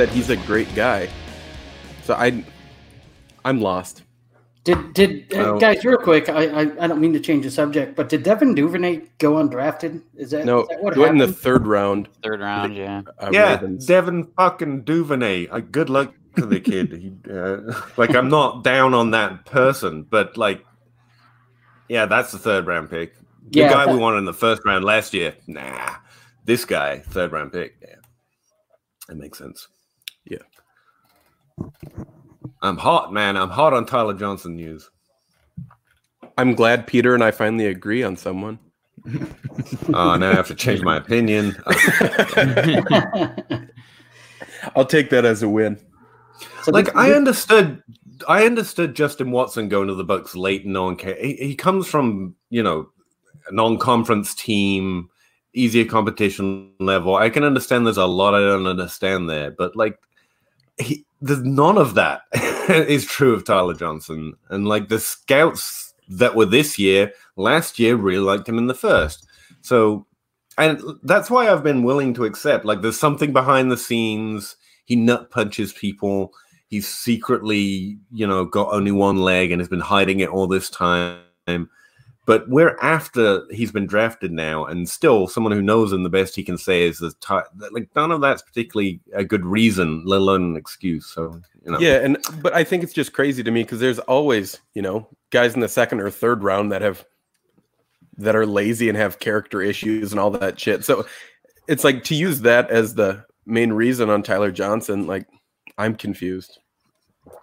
that he's a great guy. So I, I'm lost. Did did uh, guys real quick? I, I, I don't mean to change the subject, but did Devin Duvernay go undrafted? Is that no? Is that what he went in the third round. Third round, yeah. Uh, yeah, Ravens. Devin fucking Duvernay. Uh, good luck to the kid. he, uh, like, I'm not down on that person, but like, yeah, that's the third round pick. The Yeah, guy we wanted in the first round last year, nah. This guy, third round pick, yeah, that makes sense. Yeah. I'm hot, man. I'm hot on Tyler Johnson news. I'm glad Peter and I finally agree on someone. Oh, now I have to change my opinion. I'll take that as a win. So like I understood I understood Justin Watson going to the Bucks late and no one care. He, he comes from, you know, a non-conference team, easier competition level. I can understand there's a lot I don't understand there, but like he, there's none of that is true of Tyler Johnson. And like the scouts that were this year, last year really liked him in the first. So and that's why I've been willing to accept like there's something behind the scenes. He nut punches people. He's secretly, you know, got only one leg and has been hiding it all this time. But we're after he's been drafted now, and still someone who knows him the best he can say is the ty- like none of that's particularly a good reason, let alone an excuse. So you know, Yeah, and but I think it's just crazy to me because there's always, you know, guys in the second or third round that have that are lazy and have character issues and all that shit. So it's like to use that as the main reason on Tyler Johnson, like I'm confused.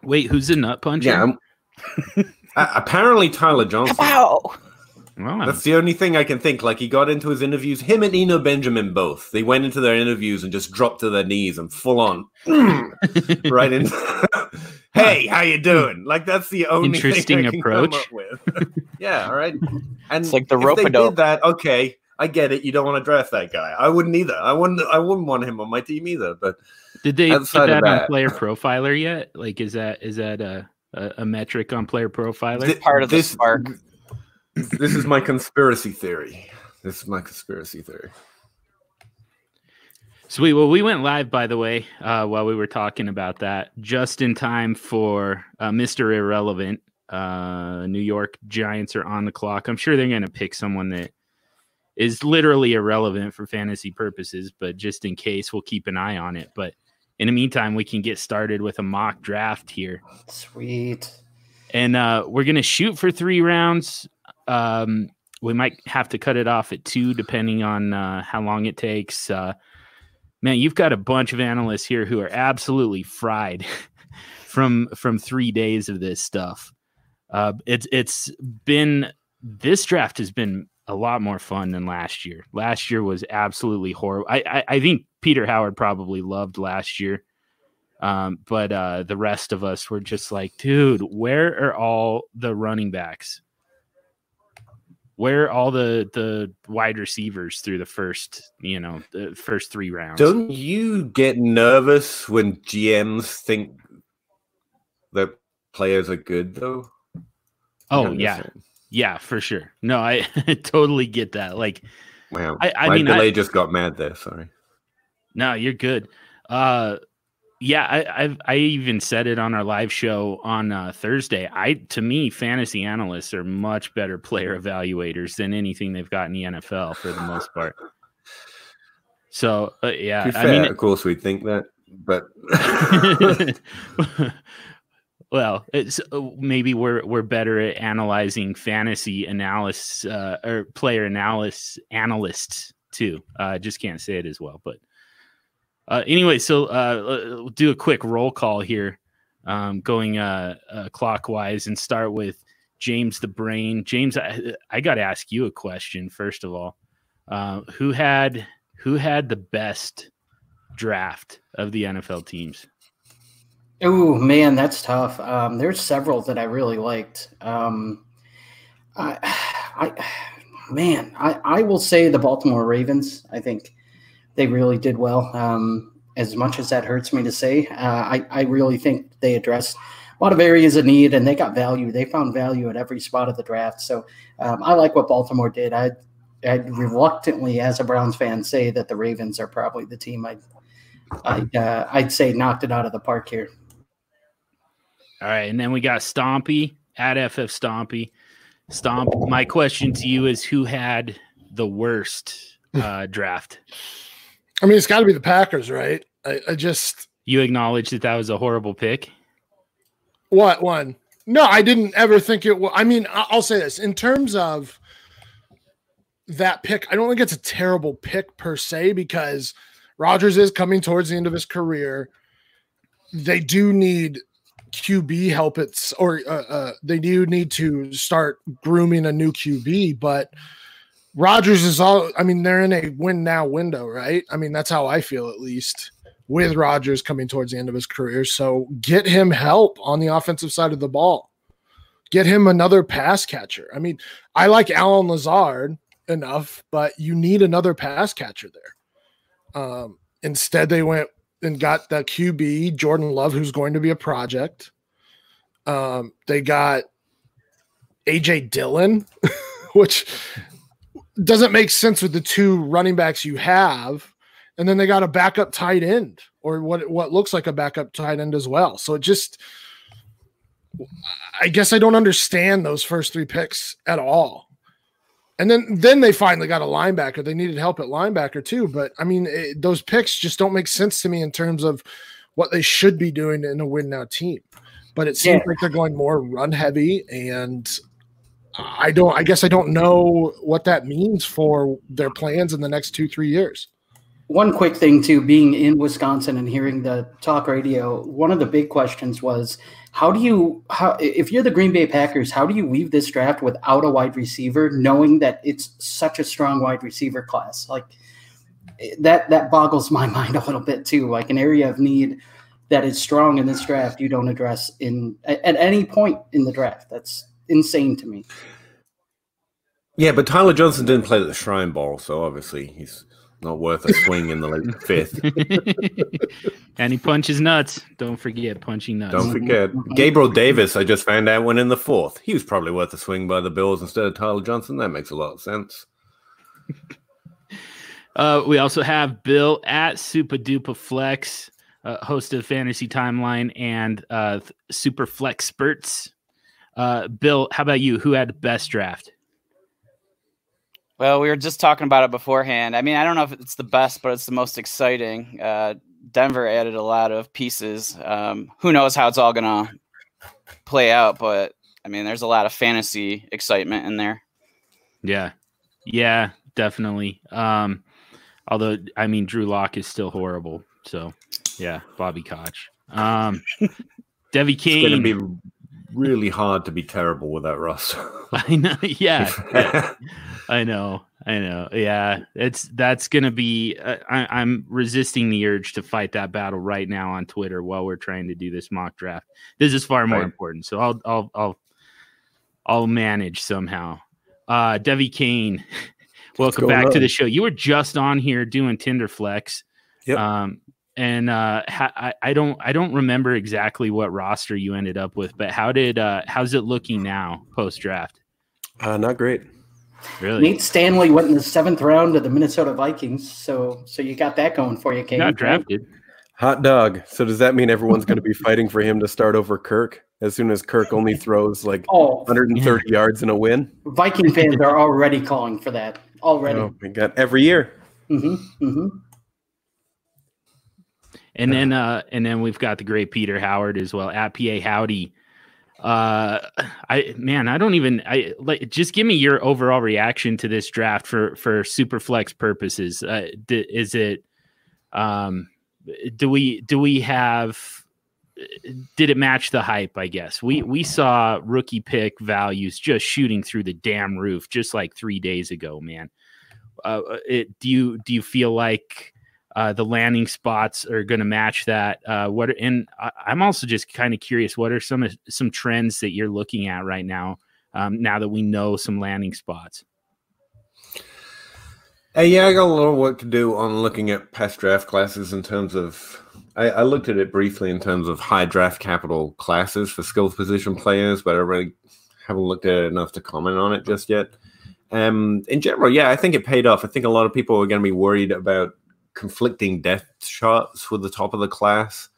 Wait, who's the nut puncher? yeah. I'm- apparently, Tyler Johnson. Wow. Wow. That's the only thing I can think. Like he got into his interviews, him and Eno Benjamin both. They went into their interviews and just dropped to their knees and full on right in. hey, how you doing? Like that's the only Interesting thing I can come approach. up with. yeah, all right. And It's like the if they rope-a-dope. did that. Okay, I get it. You don't want to draft that guy. I wouldn't either. I wouldn't. I wouldn't want him on my team either. But Did they outside put of that on Player Profiler yet? Like, is that is that a a, a metric on Player Profiler? thi- Part of the this spark. This is my conspiracy theory. This is my conspiracy theory. Sweet. Well, we went live, by the way, uh, while we were talking about that, just in time for uh, Mr. Irrelevant. Uh, New York Giants are on the clock. I'm sure they're going to pick someone that is literally irrelevant for fantasy purposes, but just in case, we'll keep an eye on it. But in the meantime, we can get started with a mock draft here. Sweet. and uh, we're gonna shoot for three rounds. Um, we might have to cut it off at two, depending on uh, how long it takes. Uh, man, you've got a bunch of analysts here who are absolutely fried from from three days of this stuff. Uh, it's it's been this draft has been a lot more fun than last year. Last year was absolutely horrible. I, I, I think Peter Howard probably loved last year. Um, but uh, the rest of us were just like, dude, where are all the running backs? Where all the the wide receivers through the first, you know, the first three rounds? Don't you get nervous when GMs think that players are good, though? oh yeah, yeah, for sure. No, I totally get that. Like, Wow. I- I My mean, I- delay just got mad there. Sorry. No, you're good. Uh yeah, I I've, I even said it on our live show on uh, Thursday. I to me, fantasy analysts are much better player evaluators than anything they've got in the NFL for the most part. So uh, yeah, be I mean, of course we'd think that, but well, it's uh, maybe we're we're better at analyzing fantasy analysis uh, or player analysis analysts too. I uh, just can't say it as well. But uh, anyway, so uh, we'll do a quick roll call here, um, going uh, uh, clockwise, and start with James the Brain. James, I, I got to ask you a question first of all. Uh, who had who had the best draft of the NFL teams? Oh man, that's tough. Um, there's several that I really liked. Um, I, I, man, I, I will say the Baltimore Ravens. I think they really did well. Um, as much as that hurts me to say, uh, I, I really think they addressed a lot of areas of need and they got value. They found value at every spot of the draft. So um, I like what Baltimore did. I, I reluctantly, as a Browns fan, say that the Ravens are probably the team I'd I, uh, I'd say knocked it out of the park here. All right, and then we got Stompy at FF Stompy. Stomp. My question to you is, who had the worst uh, draft? I mean, it's got to be the Packers, right? I, I just You acknowledge that that was a horrible pick. what one? No, I didn't ever think it was. I mean, I'll say this in terms of that pick. I don't think it's a terrible pick per se because Rodgers is coming towards the end of his career. They do need QB help. It's or uh, uh, they do need to start grooming a new QB, but. Rodgers is all. I mean, they're in a win now window, right? I mean, that's how I feel at least with Rodgers coming towards the end of his career. So get him help on the offensive side of the ball. Get him another pass catcher. I mean, I like Allen Lazard enough, but you need another pass catcher there. Um, instead, they went and got the QB Jordan Love, who's going to be a project. Um, they got AJ Dillon, which doesn't make sense with the two running backs you have and then they got a backup tight end or what what looks like a backup tight end as well. So it just I guess I don't understand those first three picks at all. And then then they finally got a linebacker. They needed help at linebacker too, but I mean it, those picks just don't make sense to me in terms of what they should be doing in a win now team. But it seems Yeah. like they're going more run heavy and I don't I guess I don't know what that means for their plans in the next 2-3 years. One quick thing too, being in Wisconsin and hearing the talk radio, one of the big questions was how do you how if you're the Green Bay Packers, how do you weave this draft without a wide receiver, knowing that it's such a strong wide receiver class? Like that that boggles my mind a little bit too. Like an area of need that is strong in this draft, you don't address in at any point in the draft. That's insane to me. Yeah, but Tyler Johnson didn't play the Shrine Bowl, so obviously he's not worth a swing in the late fifth. and he punches nuts. Don't forget punching nuts. Don't forget, Gabriel Davis. I just found out went in the fourth. He was probably worth a swing by the Bills instead of Tyler Johnson. That makes a lot of sense. Uh, we also have Bill at Super Duper Flex, uh, host of Fantasy Timeline and uh, Super Flex Spurts. Uh, Bill, how about you? Who had the best draft? Well, we were just talking about it beforehand. I mean, I don't know if it's the best, but it's the most exciting. Uh, Denver added a lot of pieces. Um, who knows how it's all gonna play out? But I mean, there's a lot of fantasy excitement in there. Yeah, yeah, definitely. Um, although I mean, Drew Lock is still horrible. So yeah, Bobby Koch. Um, Devy It's going to be really hard to be terrible with that roster. I know. Yeah, yeah. I know. I know. Yeah, it's that's gonna be. Uh, I, I'm resisting the urge to fight that battle right now on Twitter while we're trying to do this mock draft. This is far more Right. important, so I'll I'll I'll I'll manage somehow. Uh, Devy Kane, welcome back to the show. You were just on here doing Tinder Flex. Yep. Um, and uh, ha- I, I don't I don't remember exactly what roster you ended up with, but how did uh, how's it looking now post draft? Uh, not great. Really? Nate Stanley went in the seventh round of the Minnesota Vikings, so so you got that going for you, Kate. Not drafted. Hot dog. So does that mean everyone's going to be fighting for him to start over Kirk as soon as Kirk only throws like Oh, 130 yards in a win? Viking fans are already calling for that already. Oh my god! Every year. Mm-hmm, hmm And then uh and then we've got the great Peter Howard as well at PA Howdy. Uh I man, I don't even I like just give me your overall reaction to this draft for for super flex purposes. Uh d- is it um do we do we have did it match the hype i guess we we saw rookie pick values just shooting through the damn roof just like three days ago man uh, it, do you do you feel like uh, the landing spots are going to match that uh, what and I, i'm also just kind of curious what are some some trends that you're looking at right now um, now that we know some landing spots Hey, yeah, I got a little work to do on looking at past draft classes in terms of. I, I looked at it briefly in terms of high draft capital classes for skills position players, but I really haven't looked at it enough to comment on it just yet. Um, in general, yeah, I think it paid off. I think a lot of people are going to be worried about conflicting depth charts for the top of the class.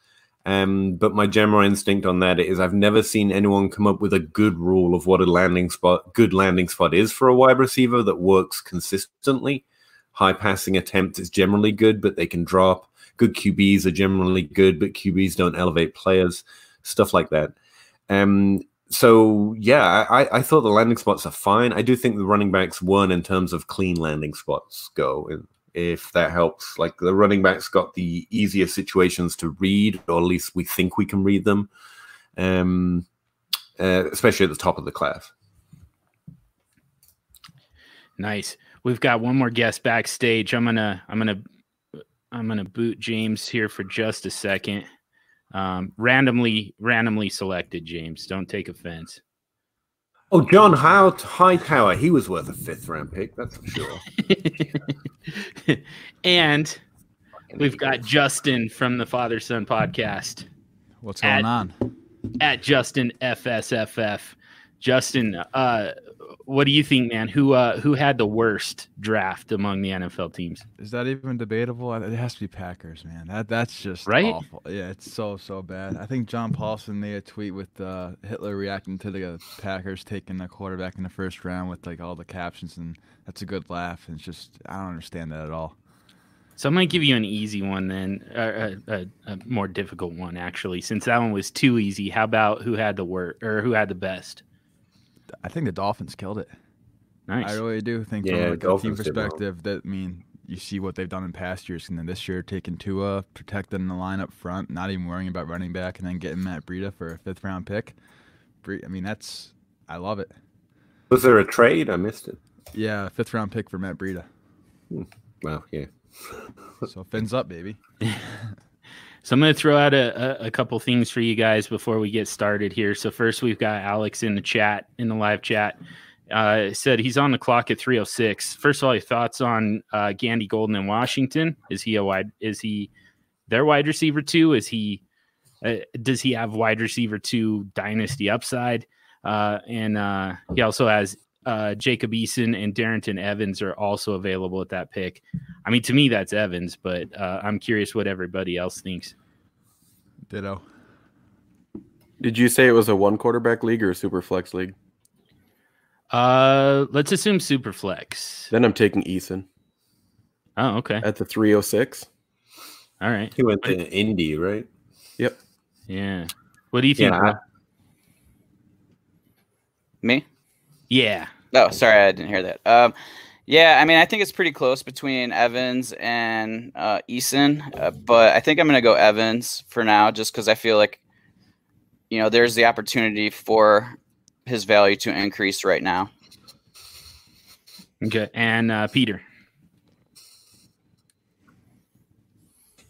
Um, but my general instinct on that is I've never seen anyone come up with a good rule of what a landing spot, good landing spot is for a wide receiver that works consistently. High passing attempt is generally good, but they can drop. Good QBs are generally good, but QBs don't elevate players. Stuff like that. Um, so yeah, I, I thought the landing spots are fine. I do think the running backs won in terms of clean landing spots go if that helps. Like the running backs got the easier situations to read, or at least we think we can read them, um, uh, especially at the top of the class. Nice. We've got one more guest backstage. I'm gonna I'm gonna I'm gonna boot James here for just a second. Um, randomly randomly selected James. Don't take offense. Oh, John How Hightower, he was worth a fifth round pick, that's for sure. and we've got Justin from the Father Son podcast. What's going at, on? At Justin FSFF. Justin, uh, what do you think, man? Who uh, who had the worst draft among the NFL teams? Is that even debatable? It has to be Packers, man. That that's just right. Awful. Yeah, it's so so bad. I think John Paulson made a tweet with uh, Hitler reacting to the Packers taking the quarterback in the first round with like all the captions, and that's a good laugh. And it's just I don't understand that at all. So I'm gonna give you an easy one then, a, a, a, more difficult one actually, since that one was too easy. How about who had the worst or who had the best? I think the Dolphins killed it. Nice. I really do think yeah, from like a team perspective that I mean you see what they've done in past years, and then this year taking Tua, protecting the line up front, not even worrying about running back, and then getting Matt Breida for a fifth round pick. I mean, that's I love it. Was there a trade? I missed it. Yeah, fifth round pick for Matt Breida. Hmm. Well, yeah. so fins up, baby. So I'm going to throw out a, a, couple things for you guys before we get started here. So first, we've got Alex in the chat, in the live chat. Uh, said he's on the clock at 306. First of all, your thoughts on uh, Gandy Golden in Washington? Is he a wide? Is he their wide receiver two? Is he? Uh, does he have wide receiver two dynasty upside? Uh, and uh, he also has uh, Jacob Eason and Darrynton Evans are also available at that pick. I mean, to me, that's Evans, but uh, I'm curious what everybody else thinks. Ditto. Did you say it was a one quarterback league or a super flex league? Uh, let's assume super flex. Then I'm taking Eason. Oh, okay. At the 306. All right. He went to Indy, right? Yep. Yeah. What do you think? Yeah. Me? Yeah. Oh, sorry, I didn't hear that. Um, yeah, I mean, I think it's pretty close between Evans and uh, Eason, uh, but I think I'm going to go Evans for now, just because I feel like, you know, there's the opportunity for his value to increase right now. Okay, and uh, Peter.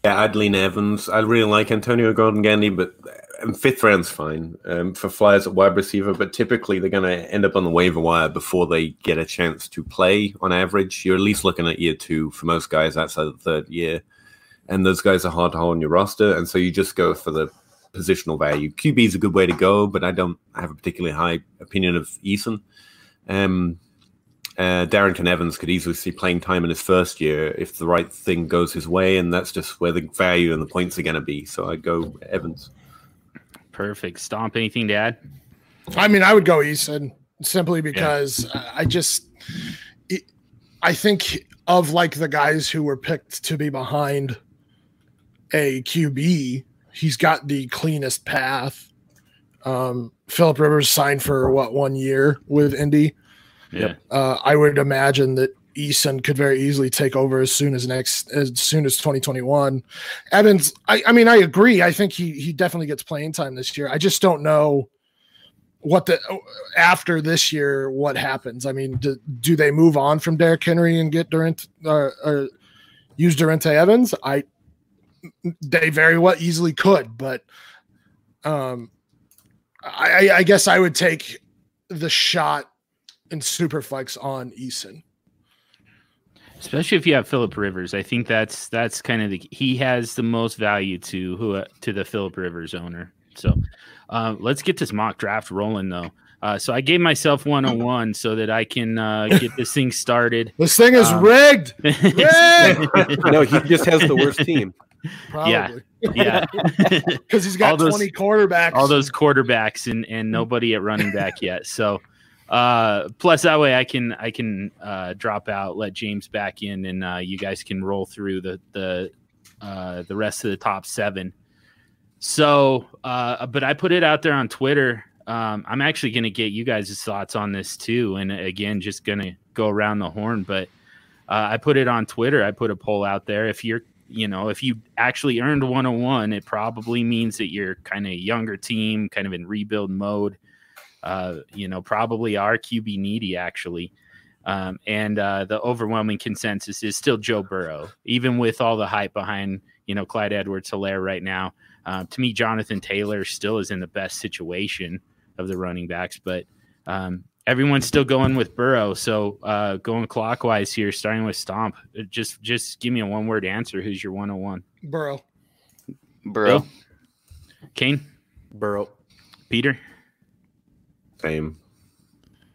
Yeah, I'd lean Evans. I really like Antonio Gordon Gandy, but fifth round's fine um, for flyers at wide receiver, but typically they're going to end up on the waiver wire before they get a chance to play on average. You're at least looking at year two for most guys outside the third year. And those guys are hard to hold on your roster. And so you just go for the positional value. QB is a good way to go, but I don't have a particularly high opinion of Eason. Um, uh, Evans could easily see playing time in his first year if the right thing goes his way, and that's just where the value and the points are going to be. So I'd go Evans. Perfect. Stomp, anything to add? I mean, I would go Eason simply because yeah. I just, it, I think of like the guys who were picked to be behind a QB, he's got the cleanest path. Um, Philip Rivers signed for what one year with Indy. Yeah. Uh, I would imagine that Eason could very easily take over as soon as next as soon as 2021. Evans, I, I mean, I agree. I think he he definitely gets playing time this year. I just don't know what the after this year what happens. I mean, do, do they move on from Derrick Henry and get Durant uh, or use Darrynton Evans? I they very well easily could, but um, I, I guess I would take the shot in Superflex on Eason especially if you have Philip Rivers. I think that's that's kind of the he has the most value to who to the Philip Rivers owner. So uh, let's get this mock draft rolling though. Uh, so I gave myself 101 so that I can uh, get this thing started. This thing is Um, rigged. Rigged. no, he just has the worst team. Probably. yeah, Because he's got those- 20 quarterbacks. all those quarterbacks and and nobody at running back yet. So uh plus that way I can I can uh drop out, let James back in and uh you guys can roll through the the uh the rest of the top 7. So uh but I put it out there on Twitter. Um I'm actually going to get you guys' thoughts on this too and again just going to go around the horn but uh, I put it on Twitter. I put a poll out there. If you're, you know, if you actually earned 101, it probably means that you're kind of a younger team, kind of in rebuild mode. Uh, you know, probably are QB needy actually. Um, and uh, the overwhelming consensus is still Joe Burrow, even with all the hype behind, you know, Clyde Edwards Helaire right now. Uh, to me, Jonathan Taylor still is in the best situation of the running backs, but um, everyone's still going with Burrow. So uh, going clockwise here, starting with Stomp. Uh, Just just give me a one word answer. Who's your 101? Burrow. Bro. Kane, Burrow. Peter, Same.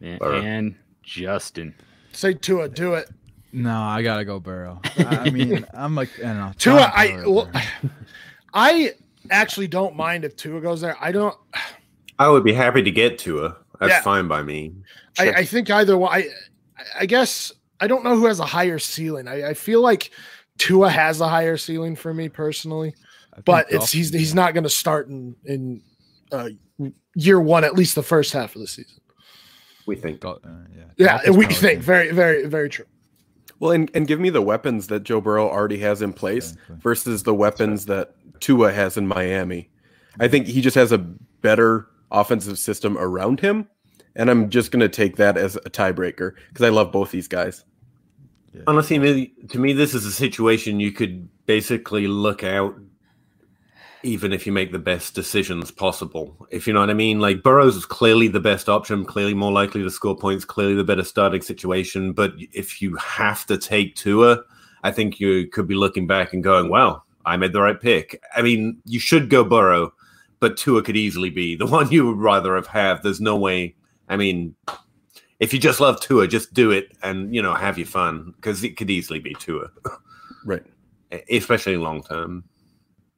and, Burrow. and Justin. Say Tua, do it. No, I gotta go Burrow. I I mean, I'm like, I don't know. Tua, Tom I well, I actually don't mind if Tua goes there. I don't. I would be happy to get to her. That's Yeah. fine by me. I, I think either one. I, I guess I don't know who has a higher ceiling. I, I feel like Tua has a higher ceiling for me personally, I think but it's Dolphins- he's he's not going to start in in uh, year one at least the first half of the season. We think. Dol- uh, yeah, Yeah, we think can- very very very true. Well, and, and give me the weapons that Joe Burrow already has in place Exactly. versus the weapons that Tua has in Miami. I think he just has a better offensive system around him. And I'm just going to take that as a tiebreaker because I love both these guys. Yeah. Honestly, me- to me, this is a situation you could basically look out, even if you make the best decisions possible. If you know what I mean. Like Burrows is clearly the best option, clearly more likely to score points, clearly the better starting situation. But if you have to take Tua, I think you could be looking back and going, "Wow, I made the right pick." I mean, you should go Burrow, but Tua could easily be the one you would rather have. Have there's no way. I mean, if you just love Tua, just do it and you know have your fun because it could easily be Tua, Right. especially long term.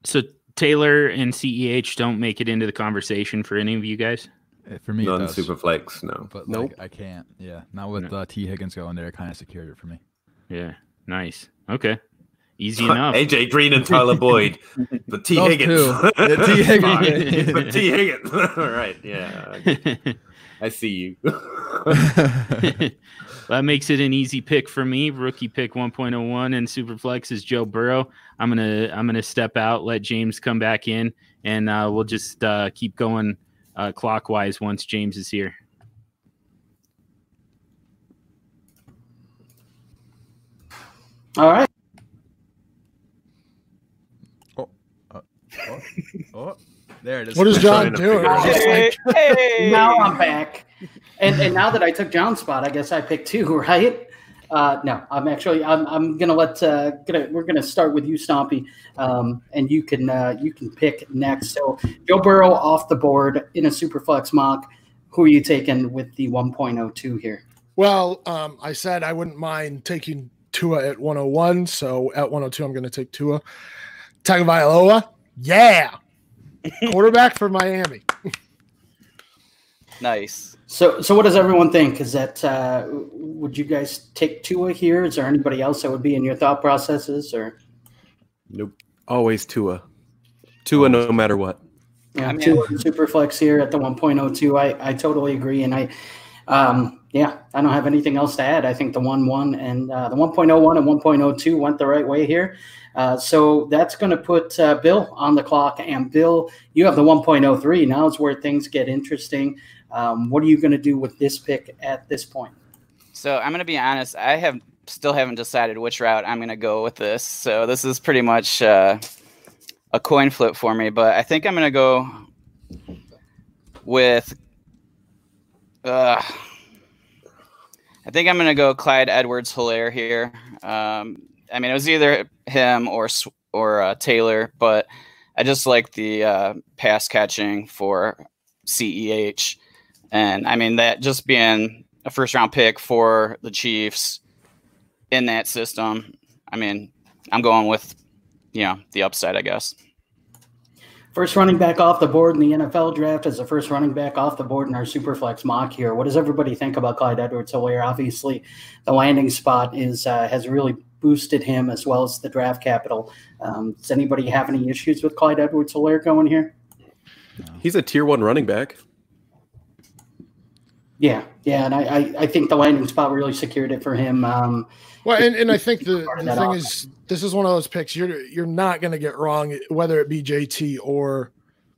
So Taylor and CEH don't make it into the conversation for any of you guys. Uh, For me, it Non super flex, no. But Nope. like, I can't. Yeah, not with No. uh, T Higgins going there. It kind of secured it for me. Yeah, nice. Okay, easy enough. AJ Green and Tyler Boyd, but T Those Higgins. two. Yeah, T. Higgins. Fine, but T Higgins. All right, yeah, I see you. That makes it an easy pick for me. Rookie pick 1.01 and Superflex is Joe Burrow. I'm gonna I'm gonna step out, let James come back in, and uh, we'll just uh, keep going uh, clockwise once James is here. All right. oh, oh, oh! there it is. What is John doing? figure out. Just like- hey. now I'm back. And, and now that I took John's spot, I guess I picked two, right? Uh, no, I'm actually I'm, I'm gonna let uh, gonna we're gonna start with you, Stompy, um, and you can uh, you can pick next. So Joe Burrow off the board in a super flex mock. Who are you taking with the 1.02 here? Well, um, I said I wouldn't mind taking Tua at 101. So at 102, I'm going to take Tua. Tagovailoa, yeah, quarterback for Miami. Nice. So so what does everyone think? Is that uh, would you guys take Tua here? Is there anybody else that would be in your thought processes or? Nope. Always Tua. Tua, no matter what. Yeah, I mean- two super flex here at the 1.02. I, I totally agree. And I, um, yeah, I don't have anything else to add. I think the 1 1 and uh, the 1.01 and 1.02 went the right way here. Uh, so that's going to put uh, Bill on the clock. And Bill, you have the 1.03. Now is where things get interesting. Um, what are you going to do with this pick at this point? So I'm gonna be honest. I have still haven't decided which route I'm gonna go with this. So this is pretty much uh, a coin flip for me. But I think I'm gonna go with. Uh, I think I'm gonna go Clyde Edwards Helaire here. Um, I mean, it was either him or or uh, Taylor, but I just like the uh, pass catching for CEH. And I mean that just being a first round pick for the Chiefs in that system. I mean, I'm going with you know the upside, I guess. First running back off the board in the NFL draft is the first running back off the board in our Superflex mock here. What does everybody think about Clyde Edwards-Helaire? Obviously, the landing spot is uh, has really boosted him as well as the draft capital. Um, does anybody have any issues with Clyde Edwards-Helaire going here? He's a tier one running back. Yeah, yeah, and I, I, I think the landing spot really secured it for him. Um, Well, and, and I think the, the thing offense. is, this is one of those picks you're you're not going to get wrong, whether it be JT or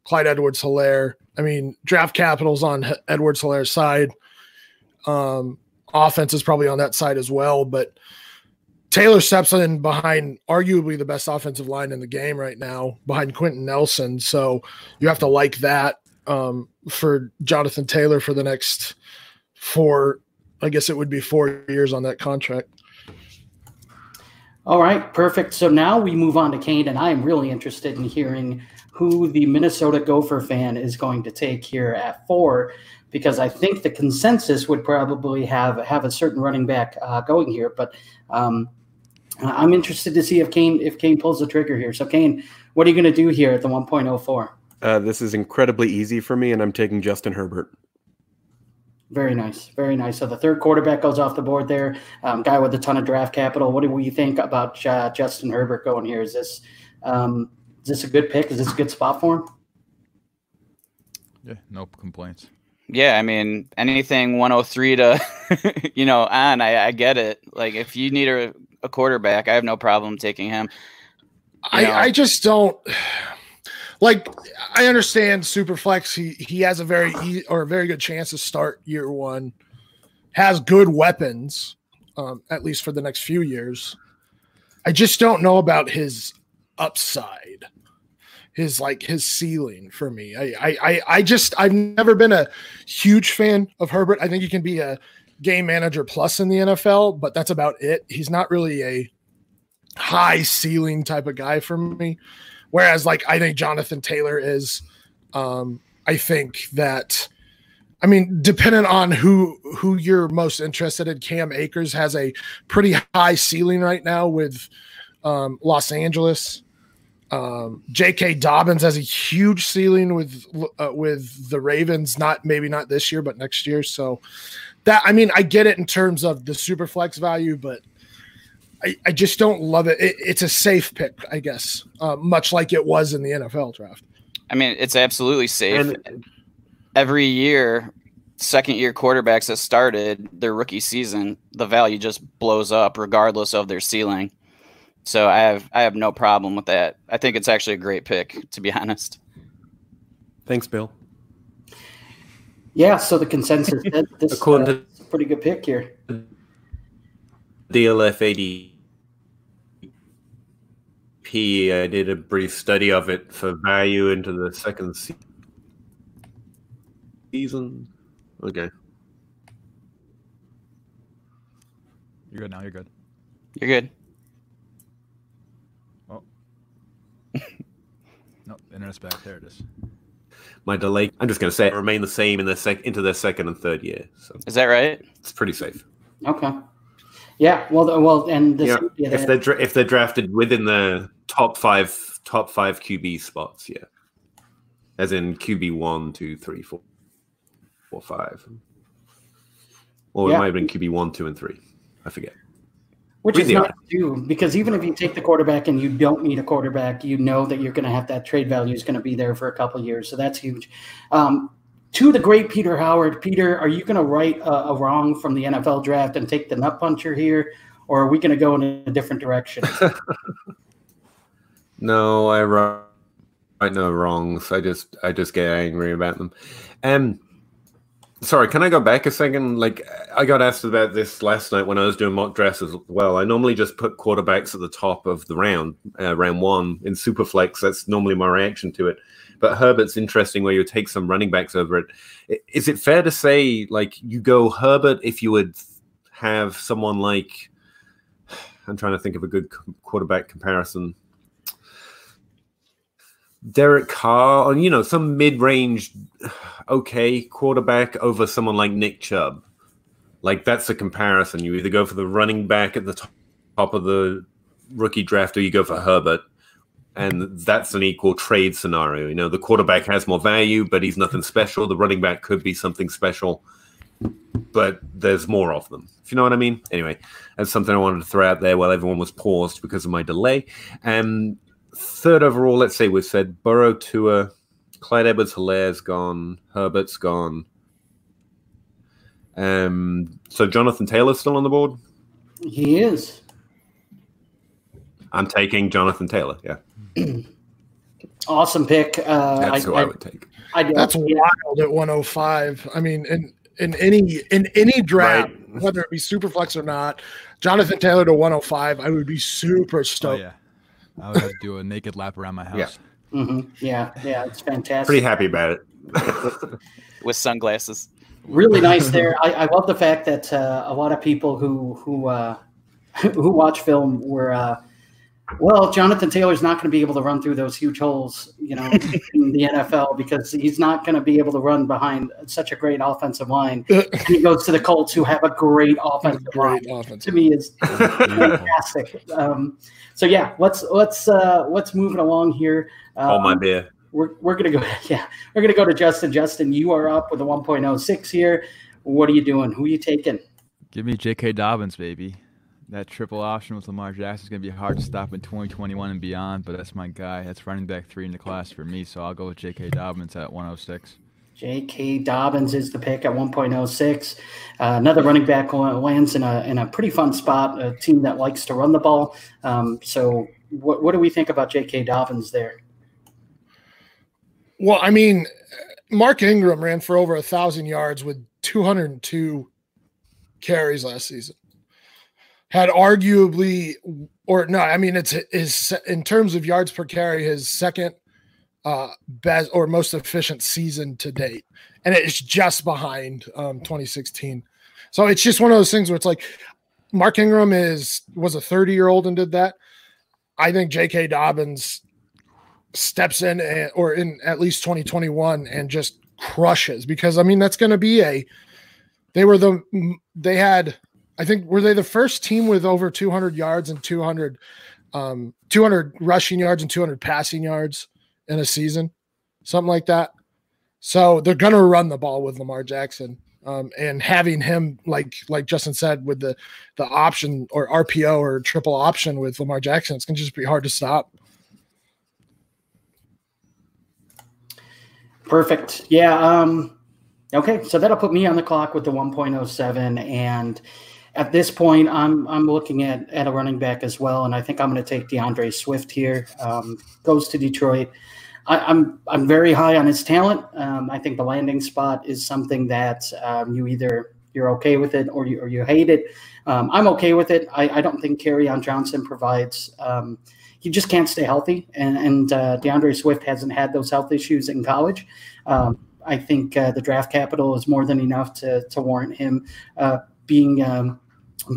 Clyde Edwards Helaire. I mean, draft capital's on H- Edwards Helaire's side. Um, offense is probably on that side as well, but Taylor steps in behind arguably the best offensive line in the game right now, behind Quenton Nelson. So you have to like that um, for Jonathan Taylor for the next four. I guess it would be four years on that contract. All right, perfect. So now we move on to Kane, and I am really interested in hearing who the Minnesota Gopher fan is going to take here at four, because I think the consensus would probably have have a certain running back uh, going here. But um, I'm interested to see if Kane if Kane pulls the trigger here. So Kane, what are you going to do here at the 1.04? Uh, this is incredibly easy for me, and I'm taking Justin Herbert. Very nice, very nice. So the third quarterback goes off the board there. Um, guy with a ton of draft capital. What do we think about uh, Justin Herbert going here? Is this um, is this a good pick? Is this a good spot for him? Yeah, no complaints. Yeah, I mean anything 103 to you know on, I, I get it. Like if you need a, a quarterback, I have no problem taking him. I, know. I just don't like I understand Superflex. He he has a very e- or a very good chance to start year one. Has good weapons, um, at least for the next few years. I just don't know about his upside, his like his ceiling for me. I I I, I just I've never been a huge fan of Herbert. I think he can be a game manager plus in the NFL, but that's about it. He's not really a high ceiling type of guy for me. Whereas, like, I think Jonathan Taylor is. Um, I think that, I mean, depending on who who you're most interested in, Cam Akers has a pretty high ceiling right now with um, Los Angeles. Um, J.K. Dobbins has a huge ceiling with uh, with the Ravens. Not maybe not this year, but next year. So that I mean, I get it in terms of the super flex value, but I, I just don't love it. it. It's a safe pick, I guess, uh, much like it was in the NFL draft. I mean, it's absolutely safe. And Every year, second year quarterbacks that started their rookie season, the value just blows up regardless of their ceiling. So I have I have no problem with that. I think it's actually a great pick, to be honest. Thanks, Bill. Yeah. So the consensus that this According uh, to- is pretty good pick here. DLF ADP, I did a brief study of it for value into the second se- season. Okay. You're good now. You're good. You're good. Oh. nope, internet's back. There it is. My delay, I'm just going to say, it remain the same in the sec- into their second and third year. So Is that right? it's pretty safe. Okay. Yeah. Well. the- Well. And this. Yeah, yeah, if they're if they're drafted within the top five top five QB spots, yeah, as in QB one, two, three, four, four, five, or Yeah. it might have been QB one, two, and three. I forget. Which is not due because even if you take the quarterback and you don't need a quarterback, you know that you're going to have that trade value is going to be there for a couple of years. So that's huge. Um, to the great Peter Howard, Peter, are you going to right a, a wrong from the NFL draft and take the nut puncher here, or are we going to go in a different direction? No, I write no wrongs. I just I just get angry about them. Um sorry, can I go back a second? Like I got asked about this last night when I was doing mock drafts as well. I normally just put quarterbacks at the top of the round, uh, round one in Superflex. That's normally my reaction to it. But Herbert's interesting where you take some running backs over it. Is it fair to say like you go Herbert if you would have someone like I'm trying to think of a good quarterback comparison. Derek Carr, you know, some mid-range, okay quarterback over someone like Nick Chubb. Like that's a comparison. You either go for the running back at the top of the rookie draft, or you go for Herbert, and that's an equal trade scenario. You know, the quarterback has more value, but he's nothing special. The running back could be something special, but there's more of them. If you know what I mean. Anyway, that's something I wanted to throw out there while everyone was paused because of my delay. And third overall, let's say we've said Burrow, Tua, Clyde Edwards Helaire's gone, Herbert's gone. Um, so Jonathan Taylor's still on the board. He is. I'm taking Jonathan Taylor. Yeah, Awesome pick. Uh, that's I, who I, I, would take. I do. That's wild at 105. I mean, in in any in any draft, Right. whether it be super flex or not, Jonathan Taylor to 105, I would be super Oh stoked. yeah, I would have to do a naked lap around my house. Yeah. Mhm. Yeah, yeah, it's fantastic. Pretty happy about it. with sunglasses. really nice there. I, I love the fact that uh, a lot of people who who uh, who watch film were, uh, well, Jonathan Taylor's not going to be able to run through those huge holes, you know, in the NFL because he's not going to be able to run behind such a great offensive line. And he goes to the Colts, who have a great offensive line. Great offense. To me, is fantastic. Um, so yeah, let's let's uh, let's move it along here. Hold my Um, beer. we're, we're gonna go yeah we're gonna go to justin justin you are up with a 1.06 here what are you doing who are you taking Give me J.K. Dobbins, baby. That triple option with Lamar Jackson is going to be hard to stop in 2021 and beyond, but that's my guy. That's running back three in the class for me, so I'll go with J.K. Dobbins at 106. j.k dobbins is the pick at 1.06 uh, another running back lands in a, in a pretty fun spot a team that likes to run the ball um, so what, what do we think about j.k dobbins there Well, I mean, Mark Ingram ran for over a thousand yards with 202 carries last season. Had arguably, or no, I mean, it's his in terms of yards per carry, his second uh best or most efficient season to date, and it's just behind um 2016. So it's just one of those things where it's like Mark Ingram is was a 30 year old and did that. I think J.K. Dobbins steps in and, or in at least 2021 and just crushes because I mean that's going to be a they were the they had I think were they the first team with over 200 yards and 200 um 200 rushing yards and 200 passing yards in a season something like that so they're going to run the ball with Lamar Jackson um, and having him like like Justin said with the the option or RPO or triple option with Lamar Jackson it's going to just be hard to stop Perfect. Yeah. Um, okay, so that'll put me on the clock with the 1.07, and at this point, I'm I'm looking at at a running back as well, and I think I'm going to take D'Andre Swift here. Um, goes to Detroit. I, I'm I'm very high on his talent. Um, I think the landing spot is something that um, you either you're okay with it or you or you hate it. Um, I'm okay with it. I, I don't think Kerryon Johnson provides. Um, he just can't stay healthy, and and uh, D'Andre Swift hasn't had those health issues in college. Um, I think uh, the draft capital is more than enough to to warrant him uh, being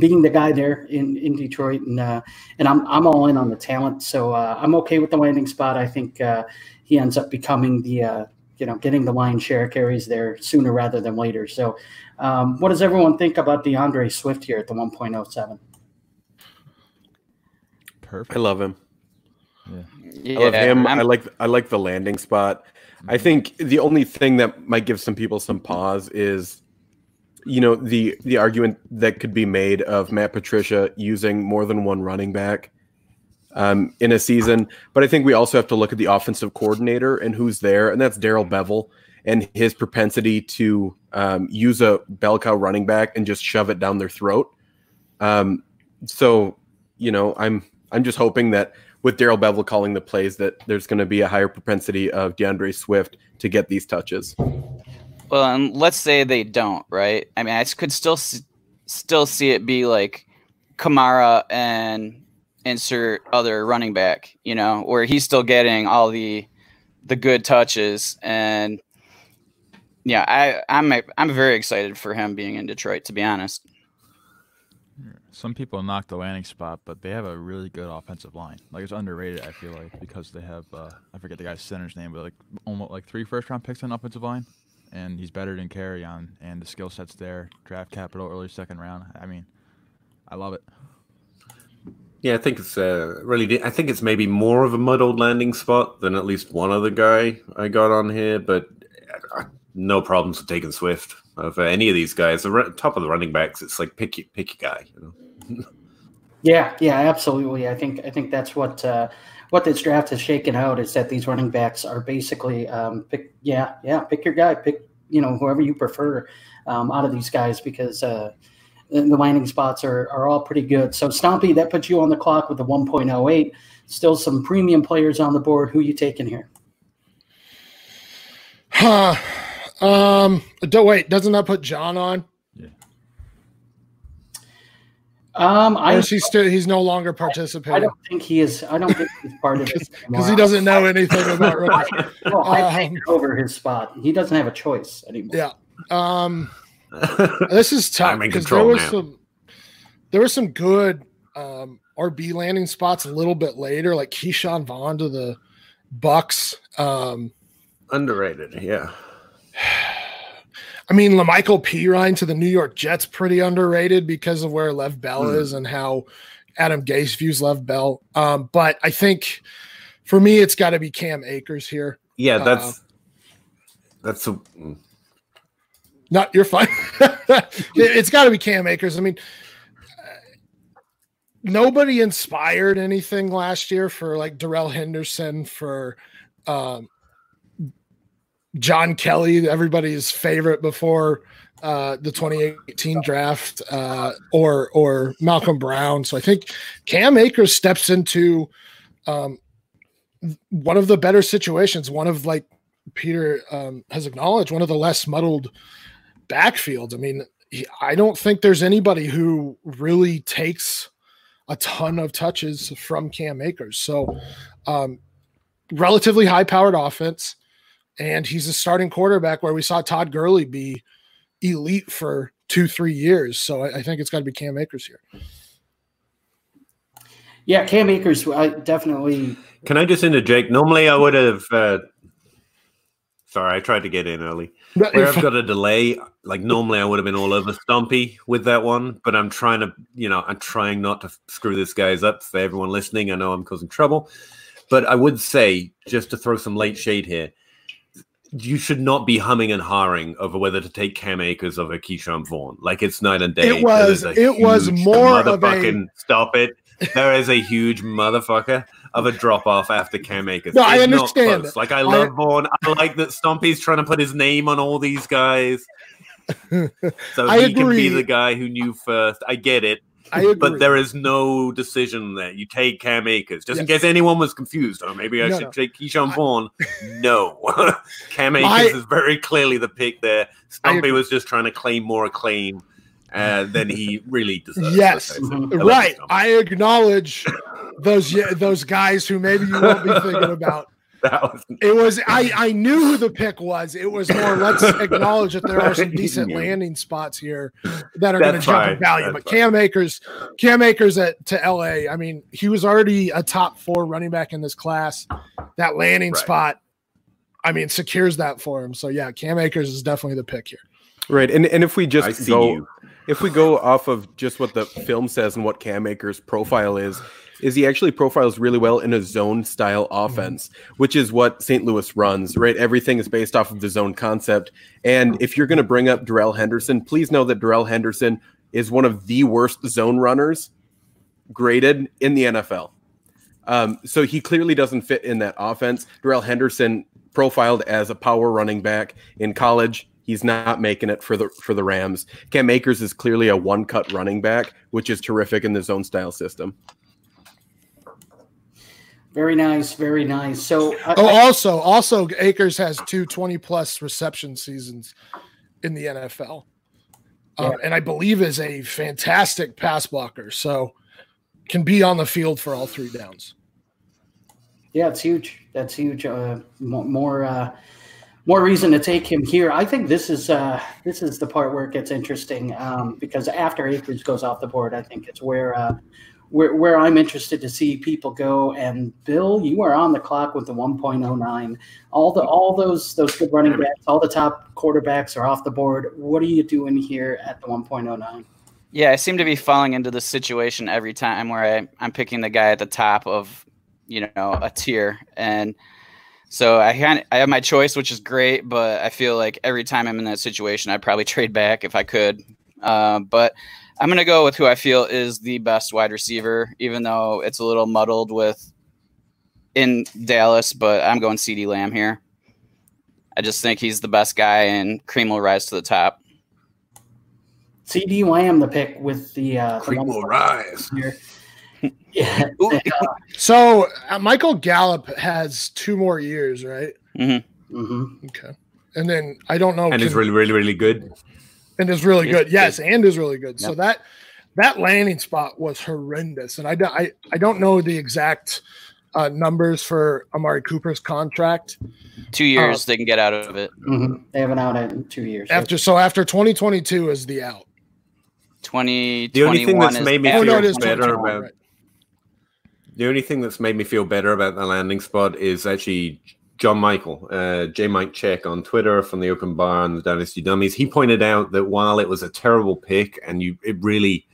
being the guy there in, in Detroit, and uh, and I'm I'm all in on the talent, so uh, I'm okay with the landing spot. I think uh, he ends up becoming the uh, you know getting the lion's share carries there sooner rather than later. So, um, what does everyone think about D'Andre Swift here at the 1.07? Perfect. I love him. Yeah, I love him. I'm- I like I like the landing spot. I think the only thing that might give some people some pause is, you know, the the argument that could be made of Matt Patricia using more than one running back um, in a season. But I think we also have to look at the offensive coordinator and who's there, and that's Darrell Bevell and his propensity to um, use a bell cow running back and just shove it down their throat. Um, so, you know, I'm I'm just hoping that with Darrell Bevell calling the plays, that there's going to be a higher propensity of D'Andre Swift to get these touches. Well, and let's say they don't, right? I mean, I could still still see it be like Kamara and insert other running back, you know, where he's still getting all the the good touches and yeah, I I'm I'm very excited for him being in Detroit to be honest. Some people knock the landing spot, but they have a really good offensive line. Like it's underrated, I feel like, because they have uh, I forget the guy's center's name, but like almost like three first round picks on offensive line, and he's better than Kerryon, and the skill set's there. Draft capital, early second round. I mean, I love it. Yeah, I think it's uh, really. I think it's maybe more of a muddled landing spot than at least one other guy I got on here, but uh, no problems with taking Swift of uh, any of these guys. The re- top of the running backs, it's like pick your, pick your guy. You know? Yeah, yeah, absolutely. I think I think that's what uh, what this draft has shaken out is that these running backs are basically um, pick. Yeah, yeah, pick your guy. Pick you know whoever you prefer um, out of these guys because uh, the landing spots are are all pretty good. So Stompy, that puts you on the clock with a 1.08. Still some premium players on the board. Who you taking here? Huh. Um. Don't wait. Doesn't that put John on? Um, Or I is he still? He's no longer participating? I participating don't think he is. I don't think he's part of this because he doesn't know anything about rookies. No, I Um, over his spot. He doesn't have a choice anymore. Yeah. Um. This is tough I'm in because there control was now. some there were some good um, RB landing spots a little bit later, like Ke'Shawn Vaughn to the Bucks. Um, Underrated, yeah. I mean, La'Mical Perine to the New York Jets pretty underrated because of where Lev Bell Hmm. is and how Adam Gase views Lev Bell. Um, but I think for me, it's got to be Cam Akers here. Yeah, Uh, that's that's a mm. Not you're fine. It- it's got to be Cam Akers. I mean, uh, nobody inspired anything last year for like Darrell Henderson for um, John Kelly, everybody's favorite before uh, the 2018 draft, uh, or or Malcolm Brown. So I think Cam Akers steps into um, one of the better situations. One of like Peter um, has acknowledged, one of the less muddled backfields. I mean, he- I don't think there's anybody who really takes a ton of touches from Cam Akers. So, um, relatively high powered offense, and he's a starting quarterback where we saw Todd Gurley be elite for two, three years. So I, I think it's got to be Cam Akers here. Yeah, Cam Akers, I definitely. Can I just interject? Normally, I would have. Uh, sorry, I tried to get in early. Where I've got a delay, like normally I would have been all over Stompy with that one, but I'm trying to, you know, I'm trying not to screw this guy's up for everyone listening. I know I'm causing trouble, but I would say, just to throw some late shade here, you should not be humming and hawing over whether to take Cam Akers over Ke'Shawn Vaughn. Like it's night and day. It was- it was more of a- stop it. There is a huge motherfucker of a drop off after Cam Akers. No, I It's not understand close. Like I I- love Vaughn. I like that Stompy's trying to put his name on all these guys. So I he can be the guy who knew first. I get it. I agree. But there is no decision there. You take Cam Akers. Just in case anyone was confused, oh, maybe I No, should no. take Ke'Shawn Vaughn. no. Cam Akers My- is very clearly the pick there. Stompy was just trying to claim more acclaim uh, than he really deserves. Yes. let's face it. Mhm. I right. I acknowledge those those guys who maybe you won't be thinking about. That was It was I I knew who the pick was. It was more let's acknowledge that there are some decent knew. landing spots here that are going to That's jump in value. That's But Cam Akers, Cam Akers at to LA. I mean, he was already a top four running back in this class. That landing Right. spot, I mean, secures that for him. So yeah, Cam Akers is definitely the pick here. Right, and and if we I just see go, you. if we go off of just what the film says and what Cam Akers' profile is, is he actually profiles really well in a zone style offense, which is what St. Louis runs. Right, everything is based off of the zone concept. And if you're going to bring up Darrell Henderson, please know that Darrell Henderson is one of the worst zone runners graded in the NFL. Um, so he clearly doesn't fit in that offense. Darrell Henderson profiled as a power running back in college. He's not making it for the for the Rams. Cam Akers is clearly a one cut running back, which is terrific in the zone style system. Very nice, very nice. So, I, Oh, also, also Akers has two 20 plus reception seasons in the NFL. Um, and I believe is a fantastic pass blocker. So can be on the field for all three downs. yeah, it's huge. That's huge. Uh, mo- more, uh, more reason to take him here. I think this is uh, this is the part where it gets interesting um, because after Akers goes off the board, I think it's where uh, where where I'm interested to see people go. And Bill, you are on the clock with the 1.09. All the all those those good running backs, all the top quarterbacks are off the board. What are you doing here at the 1.09? Yeah, I seem to be falling into this situation every time where I, I'm picking the guy at the top of, you know, a tier, and so I can I have my choice, which is great, but I feel like every time I'm in that situation, I'd probably trade back if I could. Uh, but I'm gonna go with who I feel is the best wide receiver, even though it's a little muddled with in Dallas. But I'm going CeeDee Lamb here. I just think he's the best guy, and cream will rise to the top. CeeDee Lamb the pick with the uh, the Cream will rise. here. Yeah, uh, So uh, Michael Gallup has two more years, right? Mm mhm. Okay. And then I don't know. And can- it's really, really, really good. And is really He's good. Yes, and is really good. So that that landing spot was horrendous, and I don't I, I don't know the exact uh, numbers for Amari Cooper's contract Two years they can get out of it. Mhm. They haven't out in two years. after. So after 2022 is the out. Twenty The only thing that's made me Oh no, feel it is 2021. better about- right. The only thing that's made me feel better about the landing spot is actually John Michael, uh, J Mike Check on Twitter from the Open Bar and the Dynasty Dummies. He pointed out that while it was a terrible pick and you it really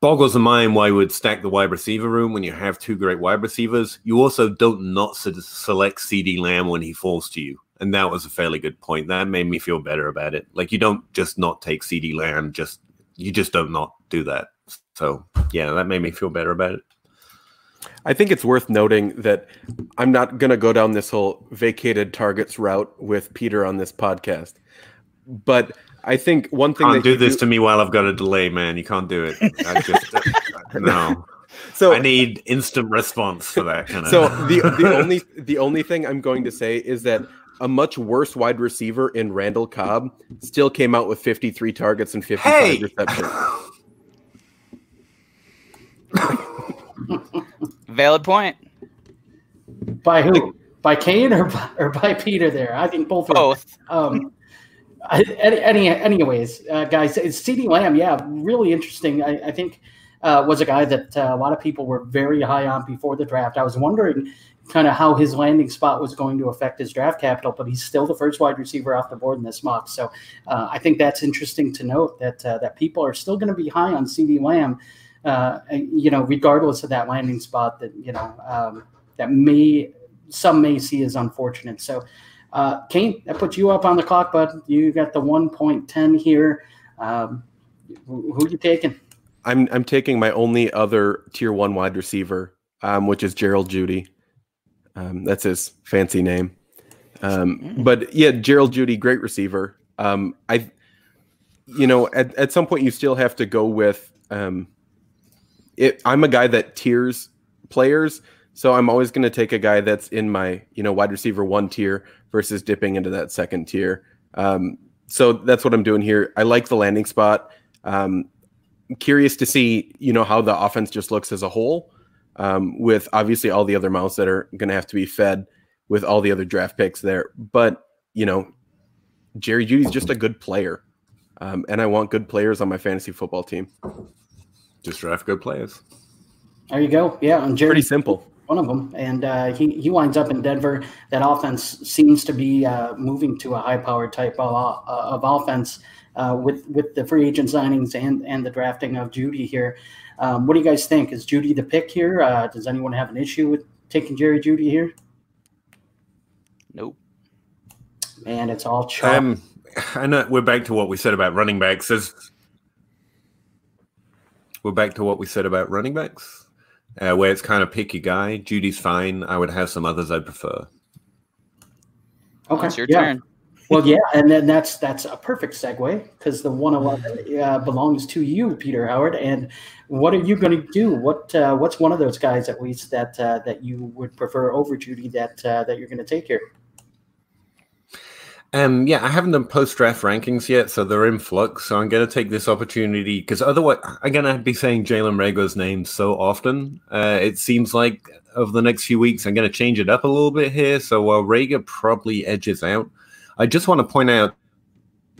boggles the mind why you would stack the wide receiver room when you have two great wide receivers, you also don't not select CeeDee Lamb when he falls to you. And that was a fairly good point. That made me feel better about it. Like you don't just not take CeeDee Lamb, just you just don't not do that. So yeah, that made me feel better about it. I think it's worth noting that I'm not going to go down this whole vacated targets route with Peter on this podcast. But I think one thing can't do this to me while I've got a delay, man. You can't do it. I just no. so I need instant response for that kind of. so the the only the only thing I'm going to say is that a much worse wide receiver in Randall Cobb still came out with 53 targets and 55 Hey! receptions. Valid point. By who? By Kane or by, or by Peter? There, I think both. Were, Both. Um, any, any, anyways, uh, guys, it's CeeDee Lamb. Yeah, really interesting. I, I think uh, was a guy that uh, a lot of people were very high on before the draft. I was wondering kind of how his landing spot was going to affect his draft capital, but he's still the first wide receiver off the board in this mock. So uh, I think that's interesting to note that uh, that people are still going to be high on CeeDee Lamb. Uh, you know, regardless of that landing spot, that you know um, that may some may see as unfortunate. So. Uh, Kane, that puts you up on the clock, bud. You got the 1.10 here. Um, who, who you taking? I'm I'm taking my only other tier one wide receiver, um, which is Gerald Jeudy. Um, that's his fancy name. Um, but yeah, Gerald Jeudy, great receiver. Um, I, you know, at, at some point you still have to go with. Um, it, I'm a guy that tiers players, so I'm always going to take a guy that's in my you know wide receiver one tier versus dipping into that second tier. Um, so that's what I'm doing here. I like the landing spot. Um, curious to see you know how the offense just looks as a whole um, with obviously all the other mouths that are going to have to be fed with all the other draft picks there but you know jerry jeudy's just a good player um, and i want good players on my fantasy football team just draft good players. There you go. Yeah, and Jerry, pretty simple one of them, and uh, he he winds up in Denver. That offense seems to be uh, moving to a high-powered type of, uh, of offense uh, with with the free agent signings and and the drafting of Jeudy here. Um, what do you guys think? Is Jeudy the pick here? Uh, does anyone have an issue with taking Jerry Jeudy here? Nope. Man, it's all chalk. Um, I know we're back to what we said about running backs. There's, we're back to what we said about running backs, uh, where it's kind of pick your guy. Jeudy's fine. I would have some others I'd prefer. okay, It's your yeah. turn. Well, yeah, and then that's that's a perfect segue because the 111 uh, belongs to you, Peter Howard. And what are you going to do? What uh, what's one of those guys at least that uh, that you would prefer over Jeudy that uh, that you're going to take here? Um, yeah, I haven't done post draft rankings yet, so they're in flux. So I'm going to take this opportunity because otherwise, I'm going to be saying Jalen Reagor's name so often. Uh, it seems like over the next few weeks, I'm going to change it up a little bit here. So while Reagor probably edges out, I just want to point out